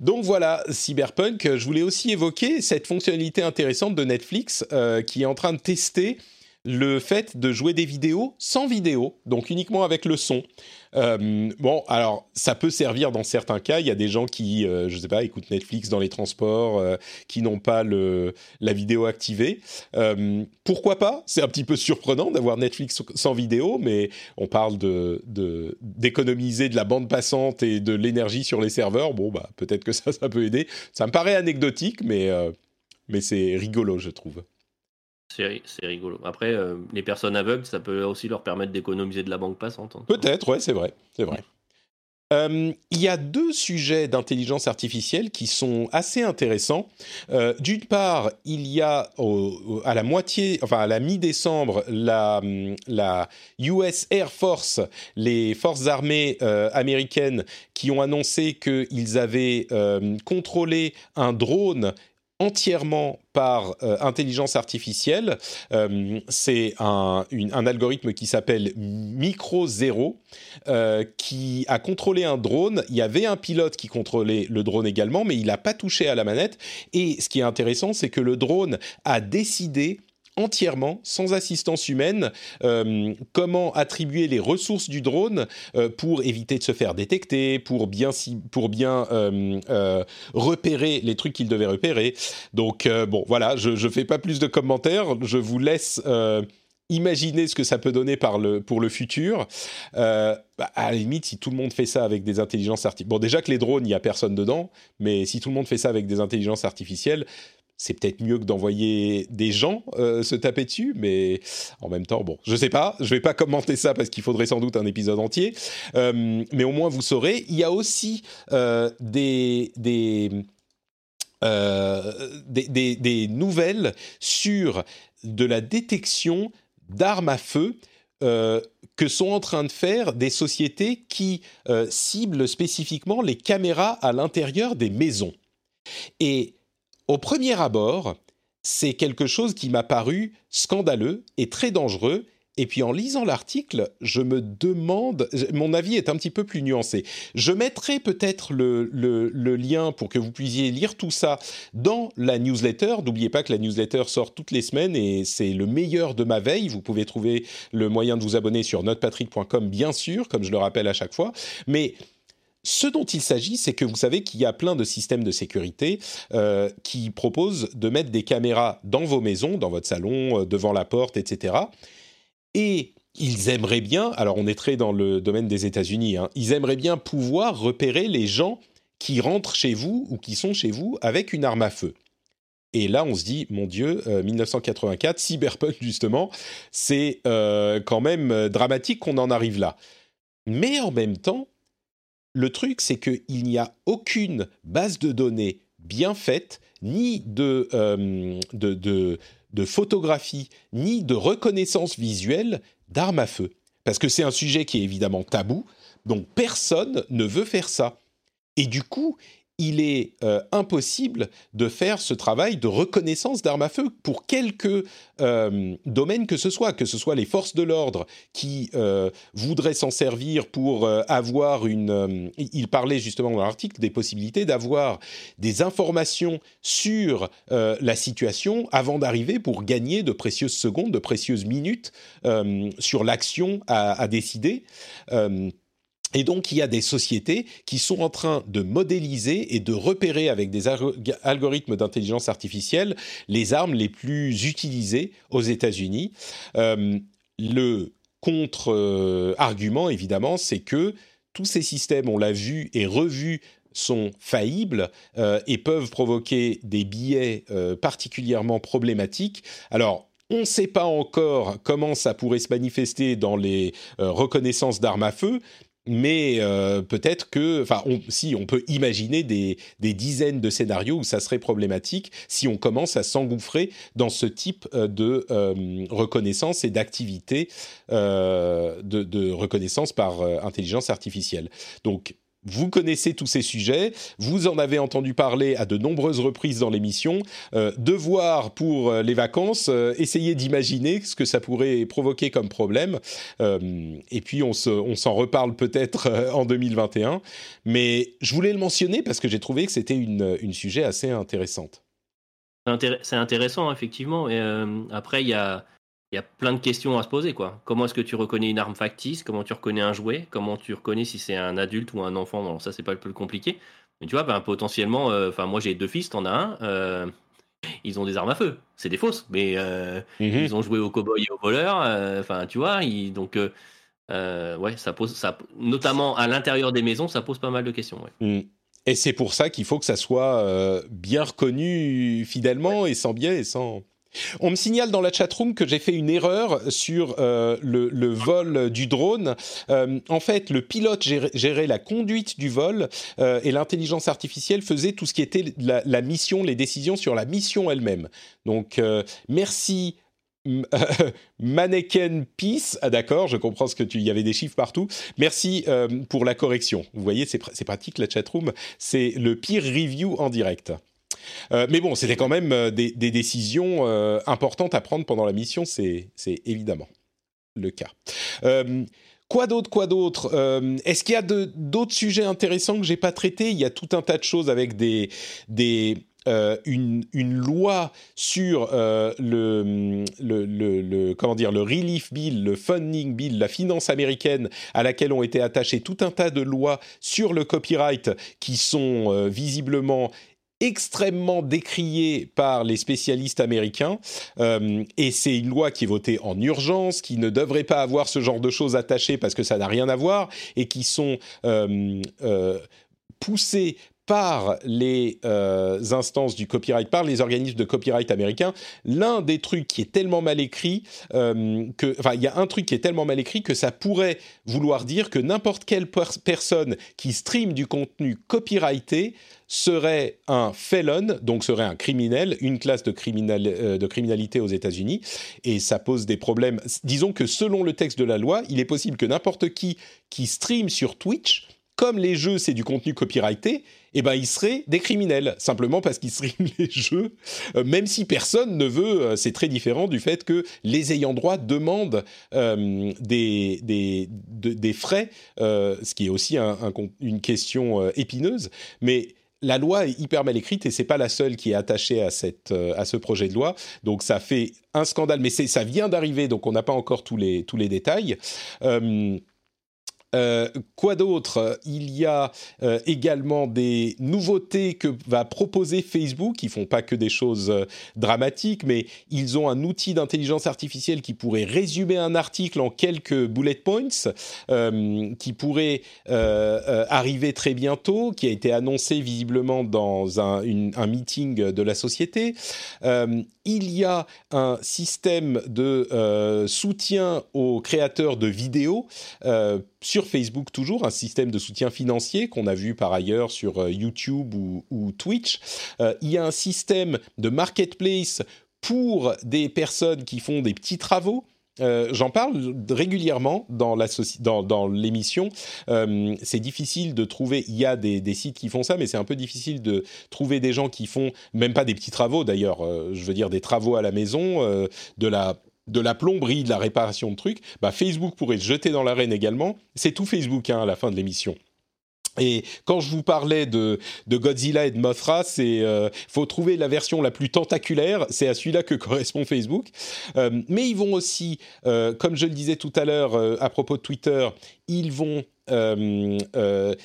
Donc voilà, Cyberpunk, je voulais aussi évoquer cette fonctionnalité intéressante de Netflix euh, qui est en train de tester le fait de jouer des vidéos sans vidéo, donc uniquement avec le son. Euh, bon, alors ça peut servir dans certains cas. Il y a des gens qui, euh, je sais pas, écoutent Netflix dans les transports, euh, qui n'ont pas la vidéo activée. Pourquoi pas? C'est un petit peu surprenant d'avoir Netflix sans vidéo, mais on parle d'économiser de, la bande passante et de l'énergie sur les serveurs. Bon, bah peut-être que ça, ça peut aider. Ça me paraît anecdotique, mais c'est rigolo, je trouve. C'est ri- c'est rigolo. Après, euh, les personnes aveugles, ça peut aussi leur permettre d'économiser de la banque passante. hein. Peut-être, ouais, c'est vrai, c'est vrai. Euh, il y a deux sujets d'intelligence artificielle qui sont assez intéressants. Euh, D'une part, il y a à la moitié, enfin à la mi-décembre, la, US Air Force, les forces armées américaines, qui ont annoncé qu'ils avaient contrôlé un drone entièrement par euh, intelligence artificielle. Euh, c'est un, algorithme qui s'appelle Micro Zero, euh, qui a contrôlé un drone. Il y avait un pilote qui contrôlait le drone également, mais il n'a pas touché à la manette. Et ce qui est intéressant, c'est que le drone a décidé entièrement, sans assistance humaine, euh, comment attribuer les ressources du drone euh, pour éviter de se faire détecter, pour bien, euh, repérer les trucs qu'il devait repérer. Donc bon, voilà, je ne fais pas plus de commentaires, je vous laisse imaginer ce que ça peut donner pour le futur. Bah, à la limite, si tout le monde fait ça avec des intelligences artificielles, bon déjà que les drones, il n'y a personne dedans, mais si tout le monde fait ça avec des intelligences artificielles, c'est peut-être mieux que d'envoyer des gens euh, se taper dessus, mais en même temps, bon, je sais pas, je vais pas commenter ça parce qu'il faudrait sans doute un épisode entier, Euh, mais au moins vous saurez. Il y a aussi euh, des, des, des, des- nouvelles sur de la détection d'armes à feu. que sont en train de faire des sociétés qui ciblent spécifiquement les caméras à l'intérieur des maisons. Et au premier abord, c'est quelque chose qui m'a paru scandaleux et très dangereux. Et puis en lisant l'article, je me demande, mon avis est un petit peu plus nuancé. Je mettrai peut-être le, lien pour que vous puissiez lire tout ça dans la newsletter. N'oubliez pas que la newsletter sort toutes les semaines et c'est le meilleur de ma veille. Vous pouvez trouver le moyen de vous abonner sur notepatrick.com, bien sûr, comme je le rappelle à chaque fois. Mais ce dont il s'agit, c'est que vous savez qu'il y a plein de systèmes de sécurité euh, qui proposent de mettre des caméras dans vos maisons, dans votre salon, euh, devant la porte, etc. Et ils aimeraient bien, alors on est très dans le domaine des États-Unis, hein, ils aimeraient bien pouvoir repérer les gens qui rentrent chez vous ou qui sont chez vous avec une arme à feu. Et là, on se dit, mon Dieu, 1984, cyberpunk justement, c'est quand même dramatique qu'on en arrive là. Mais en même temps, le truc, c'est qu'il n'y a aucune base de données bien faite, ni de, euh, de, photographie, ni de reconnaissance visuelle d'armes à feu. Parce que c'est un sujet qui est évidemment tabou, donc personne ne veut faire ça. Et du coup, il est euh, impossible de faire ce travail de reconnaissance d'armes à feu pour quelque euh, domaine que ce soit, que ce soit les forces de l'ordre qui euh, voudraient s'en servir pour avoir une... il parlait justement dans l'article des possibilités d'avoir des informations sur la situation avant d'arriver pour gagner de précieuses secondes, de précieuses minutes sur l'action à, à décider. Et donc, il y a des sociétés qui sont en train de modéliser et de repérer avec des algorithmes d'intelligence artificielle les armes les plus utilisées aux États-Unis. Euh, le contre-argument, évidemment, c'est que tous ces systèmes, on l'a vu et revu, sont faillibles euh, et peuvent provoquer des biais euh, particulièrement problématiques. Alors, on ne sait pas encore comment ça pourrait se manifester dans les reconnaissances d'armes à feu, mais euh, peut-être que, enfin, si on peut imaginer des, dizaines de scénarios où ça serait problématique si on commence à s'engouffrer dans ce type euh, de euh, reconnaissance et d'activité de, de, reconnaissance par intelligence artificielle. Donc, vous connaissez tous ces sujets, vous en avez entendu parler à de nombreuses reprises dans l'émission. Euh, devoir pour euh, les vacances, euh, essayer d'imaginer ce que ça pourrait provoquer comme problème. et puis on, s'en reparle peut-être en 2021. Mais je voulais le mentionner parce que j'ai trouvé que c'était une, sujet assez intéressante. C'est intéressant, effectivement. Après, il y a il y a plein de questions à se poser. quoi. Comment est-ce que tu reconnais une arme factice? Comment tu reconnais un jouet? Comment tu reconnais si c'est un adulte ou un enfant? Ça, c'est pas le plus compliqué. Mais tu vois, ben, potentiellement, euh, enfin moi j'ai deux fils, t'en as un. Euh, ils ont des armes à feu. C'est des fausses, mais euh, mhm. ils ont joué au cowboy et au voleur. Enfin, tu vois, donc ouais, ça pose, ça, notamment à l'intérieur des maisons, ça pose pas mal de questions. Mm. Et c'est pour ça qu'il faut que ça soit bien reconnu fidèlement et sans biais et sans. On me signale dans la chatroom que j'ai fait une erreur sur euh, le, vol du drone. Euh, en fait, le pilote gérait, la conduite du vol euh, et l'intelligence artificielle faisait tout ce qui était la, mission, les décisions sur la mission elle-même. Donc, merci Mannequin Peace, ah d'accord, je comprends ce que tu, il y avait des chiffres partout. Merci pour la correction. Vous voyez, c'est pratique la chatroom. C'est le pire review en direct. Euh, mais bon, c'était quand même euh, des, décisions euh, importantes à prendre pendant la mission, c'est évidemment le cas. Quoi d'autre, quoi d'autre? Est-ce qu'il y a d'autres sujets intéressants que j'ai pas traités? Il y a tout un tas de choses avec des, une, loi sur le, comment dire le relief bill, le funding bill, la finance américaine à laquelle ont été attachées tout un tas de lois sur le copyright qui sont visiblement extrêmement décriée par les spécialistes américains. Euh, et c'est une loi qui est votée en urgence, qui ne devrait pas avoir ce genre de choses attachées parce que ça n'a rien à voir, et qui sont euh, euh, poussées par les instances du copyright, par les organismes de copyright américains, l'un des trucs qui est tellement mal écrit enfin, il y a un truc qui est tellement mal écrit que ça pourrait vouloir dire que n'importe quelle personne qui stream du contenu copyrighté serait un felon, donc serait un criminel, une classe de, euh, de criminalité aux États-Unis, et ça pose des problèmes. Disons que selon le texte de la loi, il est possible que n'importe qui qui stream sur Twitch, comme les jeux c'est du contenu copyrighté, eh ben ils seraient des criminels simplement parce qu'ils streament les jeux, euh, même si personne ne veut. Euh, c'est très différent du fait que les ayants droit demandent des, des, des, frais, ce qui est aussi une question épineuse, mais la loi est hyper mal écrite et c'est pas la seule qui est attachée à, euh, ce projet de loi. Donc ça fait un scandale, mais ça vient d'arriver, donc on n'a pas encore tous les, tous les détails. Euh, Euh, quoi d'autre? Il y a euh, également des nouveautés que va proposer Facebook. Ils font pas que des choses euh, dramatiques, mais ils ont un outil d'intelligence artificielle qui pourrait résumer un article en quelques bullet points, qui pourrait arriver très bientôt, qui a été annoncé visiblement dans un, un meeting de la société. Il y a un système de soutien aux créateurs de vidéos sur Facebook toujours, un système de soutien financier qu'on a vu par ailleurs sur euh, YouTube ou, Twitch. Euh, il y a un système de marketplace pour des personnes qui font des petits travaux. Euh, j'en parle régulièrement dans, l'émission. c'est difficile de trouver. Il y a des, sites qui font ça, mais c'est un peu difficile de trouver des gens qui font même pas des petits travaux. D'ailleurs, je veux dire des travaux à la maison, de la de la plomberie, de la réparation de trucs, bah Facebook pourrait se jeter dans l'arène également. C'est tout Facebook hein, à la fin de l'émission. Et quand je vous parlais de, Godzilla et de Mothra, c'est euh, faut trouver la version la plus tentaculaire. C'est à celui-là que correspond Facebook. Euh, mais ils vont aussi, euh, comme je le disais tout à l'heure à propos de Twitter, ils vont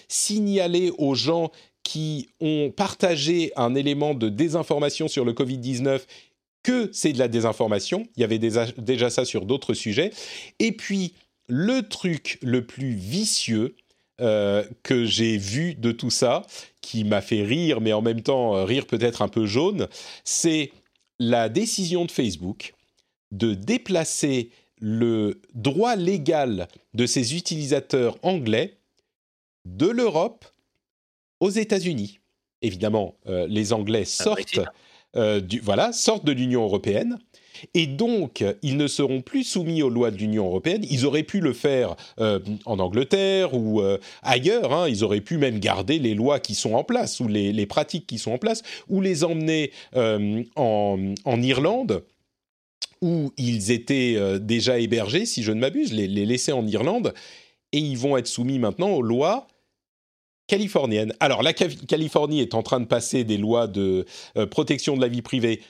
signaler aux gens qui ont partagé un élément de désinformation sur le Covid-19 que c'est de la désinformation. Il y avait déjà, ça sur d'autres sujets. Et puis, le truc le plus vicieux euh, que j'ai vu de tout ça, qui m'a fait rire, mais en même temps euh, rire peut-être un peu jaune, c'est la décision de Facebook de déplacer le droit légal de ses utilisateurs anglais de l'Europe aux États-Unis. Évidemment, euh, les Anglais sortent euh, voilà, sortent de l'Union européenne. Et donc, ils ne seront plus soumis aux lois de l'Union européenne. Ils auraient pu le faire euh, en Angleterre ou euh, ailleurs. Hein. Ils auraient pu même garder les lois qui sont en place ou les, pratiques qui sont en place, ou les emmener en, Irlande où ils étaient déjà hébergés, si je ne m'abuse, les laisser en Irlande. Et ils vont être soumis maintenant aux lois californienne. Alors, la Californie est en train de passer des lois de euh, protection de la vie privée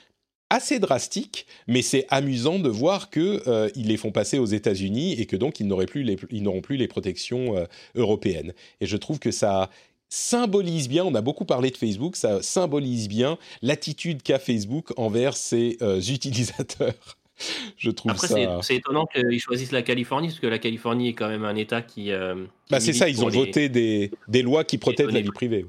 assez drastiques, mais c'est amusant de voir qu'ils euh, les font passer aux États-Unis et que donc ils n'auront plus les, plus les protections euh, européennes. Et je trouve que ça symbolise bien, on a beaucoup parlé de Facebook, ça symbolise bien l'attitude qu'a Facebook envers ses utilisateurs. je trouve Après, c'est étonnant qu'ils choisissent la Californie, parce que la Californie est quand même un État qui. Euh, bah, c'est ça, ils ont voté des, des, lois qui protègent la vie privée.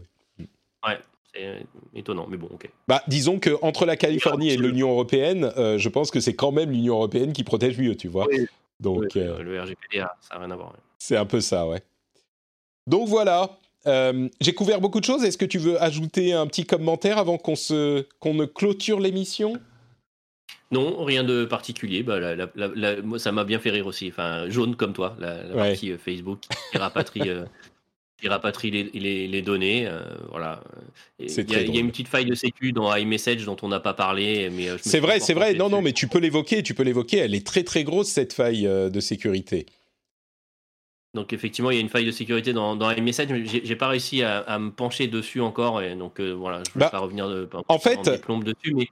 Ouais. C'est étonnant, mais bon, ok. Bah, disons qu'entre la Californie et l'Union européenne, euh, je pense que c'est quand même l'Union européenne qui protège mieux, tu vois. Donc, euh, le RGPD, ça n'a rien à voir. C'est un peu ça, ouais. Donc voilà. J'ai couvert beaucoup de choses. Est-ce que tu veux ajouter un petit commentaire avant qu'on se qu'on ne clôture l'émission? Non, rien de particulier. Bah, moi, ça m'a bien fait rire aussi. Enfin, jaune comme toi, la, partie euh, Facebook qui rapatrie, euh, rapatrie les, données. Euh, voilà. Il y, a une petite faille de sécu dans iMessage dont on n'a pas parlé. mais C'est vrai, c'est vrai. Non, non, mais tu peux l'évoquer. Tu peux l'évoquer. Elle est très, très grosse cette faille de sécurité. Donc effectivement, il y a une faille de sécurité dans, dans iMessage, mais j'ai pas réussi à, me pencher dessus encore, et donc voilà, je ne vais bah, pas revenir de, en fait, dessus, mais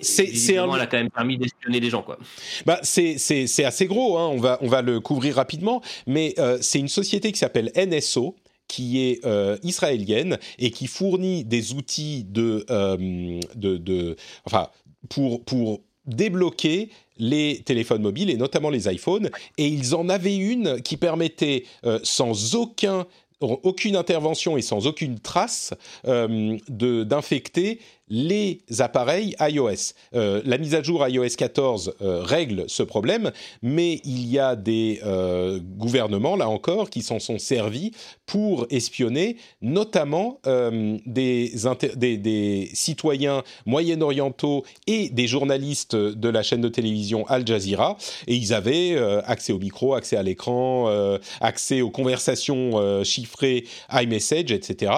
c'est un... Elle a quand même permis d'espionner des gens, quoi. Bah, c'est assez gros, hein. on, va, on va le couvrir rapidement, mais euh, c'est une société qui s'appelle NSO, qui est euh, israélienne et qui fournit des outils de, euh, de, de, enfin, pour, pour débloquer les téléphones mobiles et notamment les iPhones. Et ils en avaient une qui permettait, sans aucun aucune intervention et sans aucune trace d'infecter les appareils iOS. Euh, la mise à jour iOS 14 euh, règle ce problème, mais il y a des gouvernements, là encore, qui s'en sont servis pour espionner notamment des, citoyens moyen-orientaux et des journalistes de la chaîne de télévision Al Jazeera. Et ils avaient accès au micro, accès à l'écran, accès aux conversations chiffrées iMessage, etc.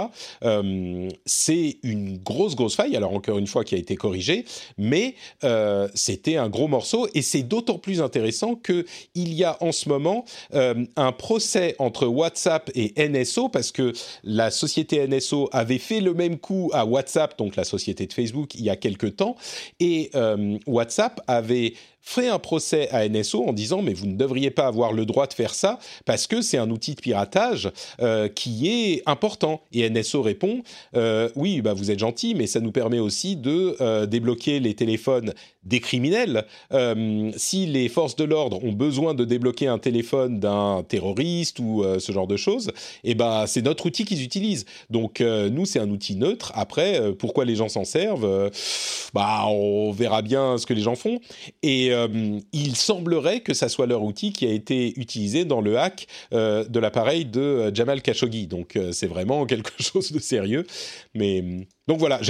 Euh, c'est une grosse, grosse faille, encore une fois qui a été corrigée, mais euh, c'était un gros morceau et c'est d'autant plus intéressant qu'il y a en ce moment euh, un procès entre WhatsApp et NSO parce que la société NSO avait fait le même coup à WhatsApp, donc la société de Facebook, il y a quelque temps, et WhatsApp avait fait un procès à NSO en disant mais vous ne devriez pas avoir le droit de faire ça parce que c'est un outil de piratage euh, qui est important. Et NSO répond euh, oui, bah vous êtes gentil, mais ça nous permet aussi de euh, débloquer les téléphones des criminels. si les forces de l'ordre ont besoin de débloquer un téléphone d'un terroriste ou ce genre de choses, et eh ben c'est notre outil qu'ils utilisent. Donc nous c'est un outil neutre. Après pourquoi les gens s'en servent, bah on verra bien ce que les gens font. Et euh, il semblerait que ça soit leur outil qui a été utilisé dans le hack euh, de l'appareil de euh, Jamal Khashoggi. Donc c'est vraiment quelque chose de sérieux. Mais donc voilà,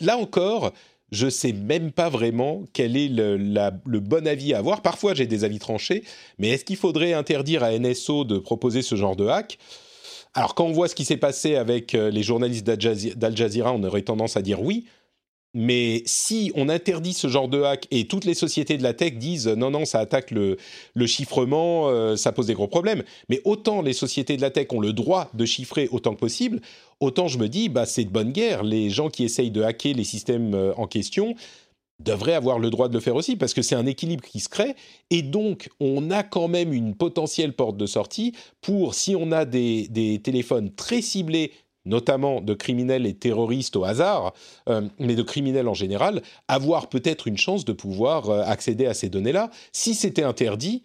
là encore, je sais même pas vraiment quel est le, le bon avis à avoir. Parfois, j'ai des avis tranchés, mais est-ce qu'il faudrait interdire à NSO de proposer ce genre de hack? Alors, quand on voit ce qui s'est passé avec les journalistes d'Al Jazeera, on aurait tendance à dire oui. Mais si on interdit ce genre de hack et toutes les sociétés de la tech disent non, non, ça attaque le, chiffrement, euh, ça pose des gros problèmes. Mais autant les sociétés de la tech ont le droit de chiffrer autant que possible, autant je me dis, bah, c'est de bonne guerre. Les gens qui essayent de hacker les systèmes euh, en question devraient avoir le droit de le faire aussi parce que c'est un équilibre qui se crée et donc on a quand même une potentielle porte de sortie pour si on a des téléphones très ciblés notamment de criminels et terroristes au hasard, euh, mais de criminels en général, avoir peut-être une chance de pouvoir euh, accéder à ces données-là. Si c'était interdit,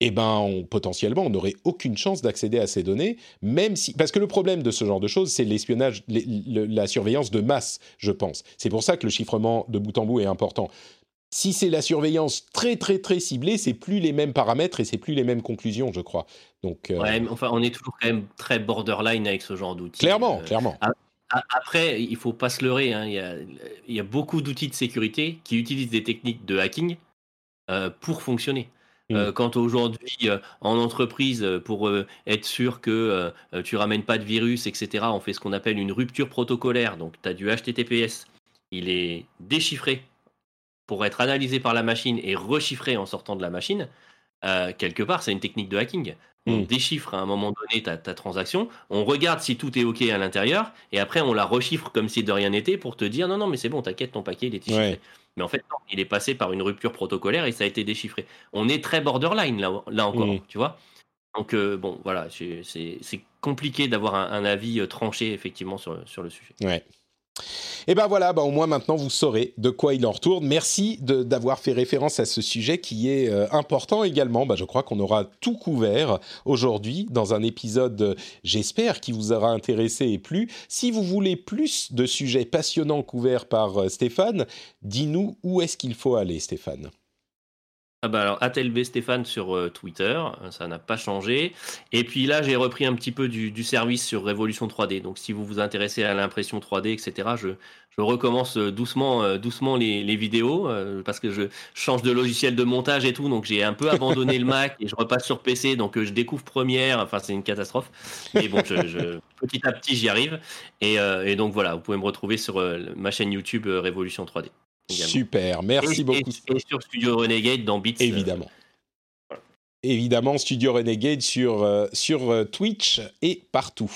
eh ben, potentiellement, on n'aurait aucune chance d'accéder à ces données, même si... Parce que le problème de ce genre de choses, c'est l'espionnage, la surveillance de masse, je pense. C'est pour ça que le chiffrement de bout en bout est important. Si c'est la surveillance très très très ciblée, c'est plus les mêmes paramètres et c'est plus les mêmes conclusions, je crois. Donc, euh, ouais, enfin, on est toujours quand même très borderline avec ce genre d'outils. Clairement, euh, clairement. Après, il faut pas se leurrer. Hein, il, y a, beaucoup d'outils de sécurité qui utilisent des techniques de hacking euh, pour fonctionner. Mm. quand aujourd'hui, en entreprise, pour être sûr que tu ramènes pas de virus, etc., on fait ce qu'on appelle une rupture protocolaire. Donc, tu as du HTTPS, il est déchiffré pour être analysé par la machine et rechiffré en sortant de la machine, euh, quelque part, c'est une technique de hacking. On hmm. déchiffre à un moment donné ta, transaction, on regarde si tout est OK à l'intérieur, et après on la rechiffre comme si de rien n'était pour te dire non, non, mais c'est bon, t'inquiète, ton paquet il est déchiffré. Mais en fait, non, il est passé par une rupture protocolaire et ça a été déchiffré. On est très borderline là, là encore, hmm. tu vois. Donc, euh, bon, voilà, c'est compliqué d'avoir un, un, avis euh, tranché effectivement sur, sur le sujet. Ouais. Et ben voilà, ben au moins maintenant vous saurez de quoi il en retourne. Merci d'avoir fait référence à ce sujet qui est euh, important également. Ben, je crois qu'on aura tout couvert aujourd'hui dans un épisode, j'espère, qui vous aura intéressé et plu. Si vous voulez plus de sujets passionnants couverts par euh, Stéphane, dis-nous où est-ce qu'il faut aller, Stéphane? Ah bah alors, ATLB Stéphane sur euh, Twitter, hein, ça n'a pas changé. Et puis là, j'ai repris un petit peu du, service sur Révolution 3D. Donc, si vous vous intéressez à l'impression 3D, etc., je, recommence euh, doucement, euh, doucement les, vidéos parce que je change de logiciel de montage et tout. Donc, j'ai un peu abandonné le Mac et je repasse sur PC. Donc, je découvre Première. Enfin, c'est une catastrophe. Mais bon, petit à petit, j'y arrive. Et, donc, voilà, vous pouvez me retrouver sur ma chaîne YouTube Révolution 3D. Super, merci beaucoup. Et, sur Studio Renegade dans Bits. Euh, Évidemment. Évidemment, Studio Renegade sur, euh, sur euh, Twitch et partout.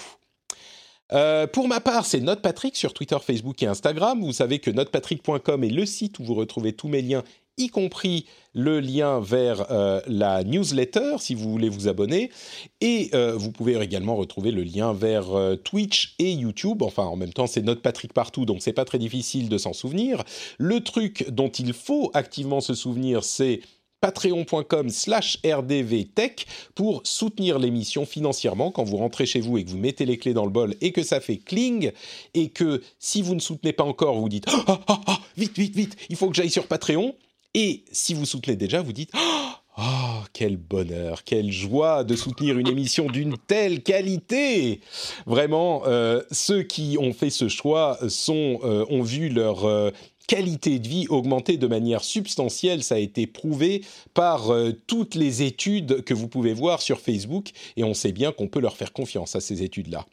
pour ma part, c'est NotePatrick sur Twitter, Facebook et Instagram. Vous savez que notepatrick.com est le site où vous retrouvez tous mes liens y compris le lien vers euh, la newsletter si vous voulez vous abonner. Et euh, vous pouvez également retrouver le lien vers euh, Twitch et YouTube. Enfin, en même temps, c'est notre Patrick partout, donc c'est pas très difficile de s'en souvenir. Le truc dont il faut activement se souvenir, c'est patreon.com slash rdvtech pour soutenir l'émission financièrement quand vous rentrez chez vous et que vous mettez les clés dans le bol et que ça fait cling et que si vous ne soutenez pas encore, vous dites ah, ah, ah, vite, vite, vite, il faut que j'aille sur Patreon et si vous soutenez déjà, vous dites Oh, quel bonheur, quelle joie de soutenir une émission d'une telle qualité Vraiment, euh, ceux qui ont fait ce choix euh, ont vu leur euh, qualité de vie augmenter de manière substantielle. Ça a été prouvé par toutes les études que vous pouvez voir sur Facebook et on sait bien qu'on peut leur faire confiance à ces études-là.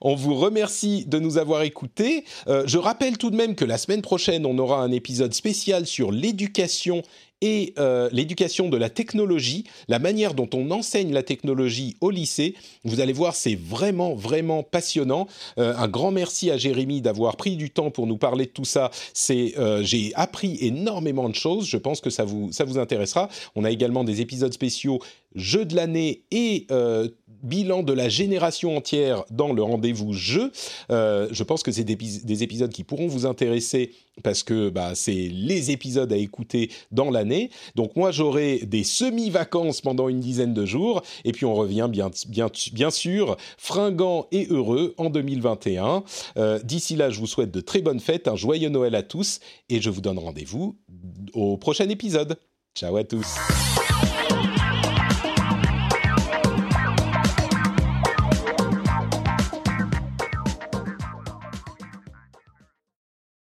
On vous remercie de nous avoir écoutés. Euh, je rappelle tout de même que la semaine prochaine, on aura un épisode spécial sur l'éducation et euh, l'éducation de la technologie, la manière dont on enseigne la technologie au lycée. Vous allez voir, c'est vraiment, vraiment passionnant. Euh, un grand merci à Jérémy d'avoir pris du temps pour nous parler de tout ça. C'est, j'ai appris énormément de choses. Je pense que ça vous, ça vous intéressera. On a également des épisodes spéciaux jeu de l'année et bilan de la génération entière dans le rendez-vous jeu. Euh, je pense que c'est des, épisodes qui pourront vous intéresser parce que bah, c'est les épisodes à écouter dans l'année. Donc moi j'aurai des semi-vacances pendant une dizaine de jours et puis on revient bien, sûr fringant et heureux en 2021. Euh, d'ici là je vous souhaite de très bonnes fêtes, un joyeux Noël à tous et je vous donne rendez-vous au prochain épisode. Ciao à tous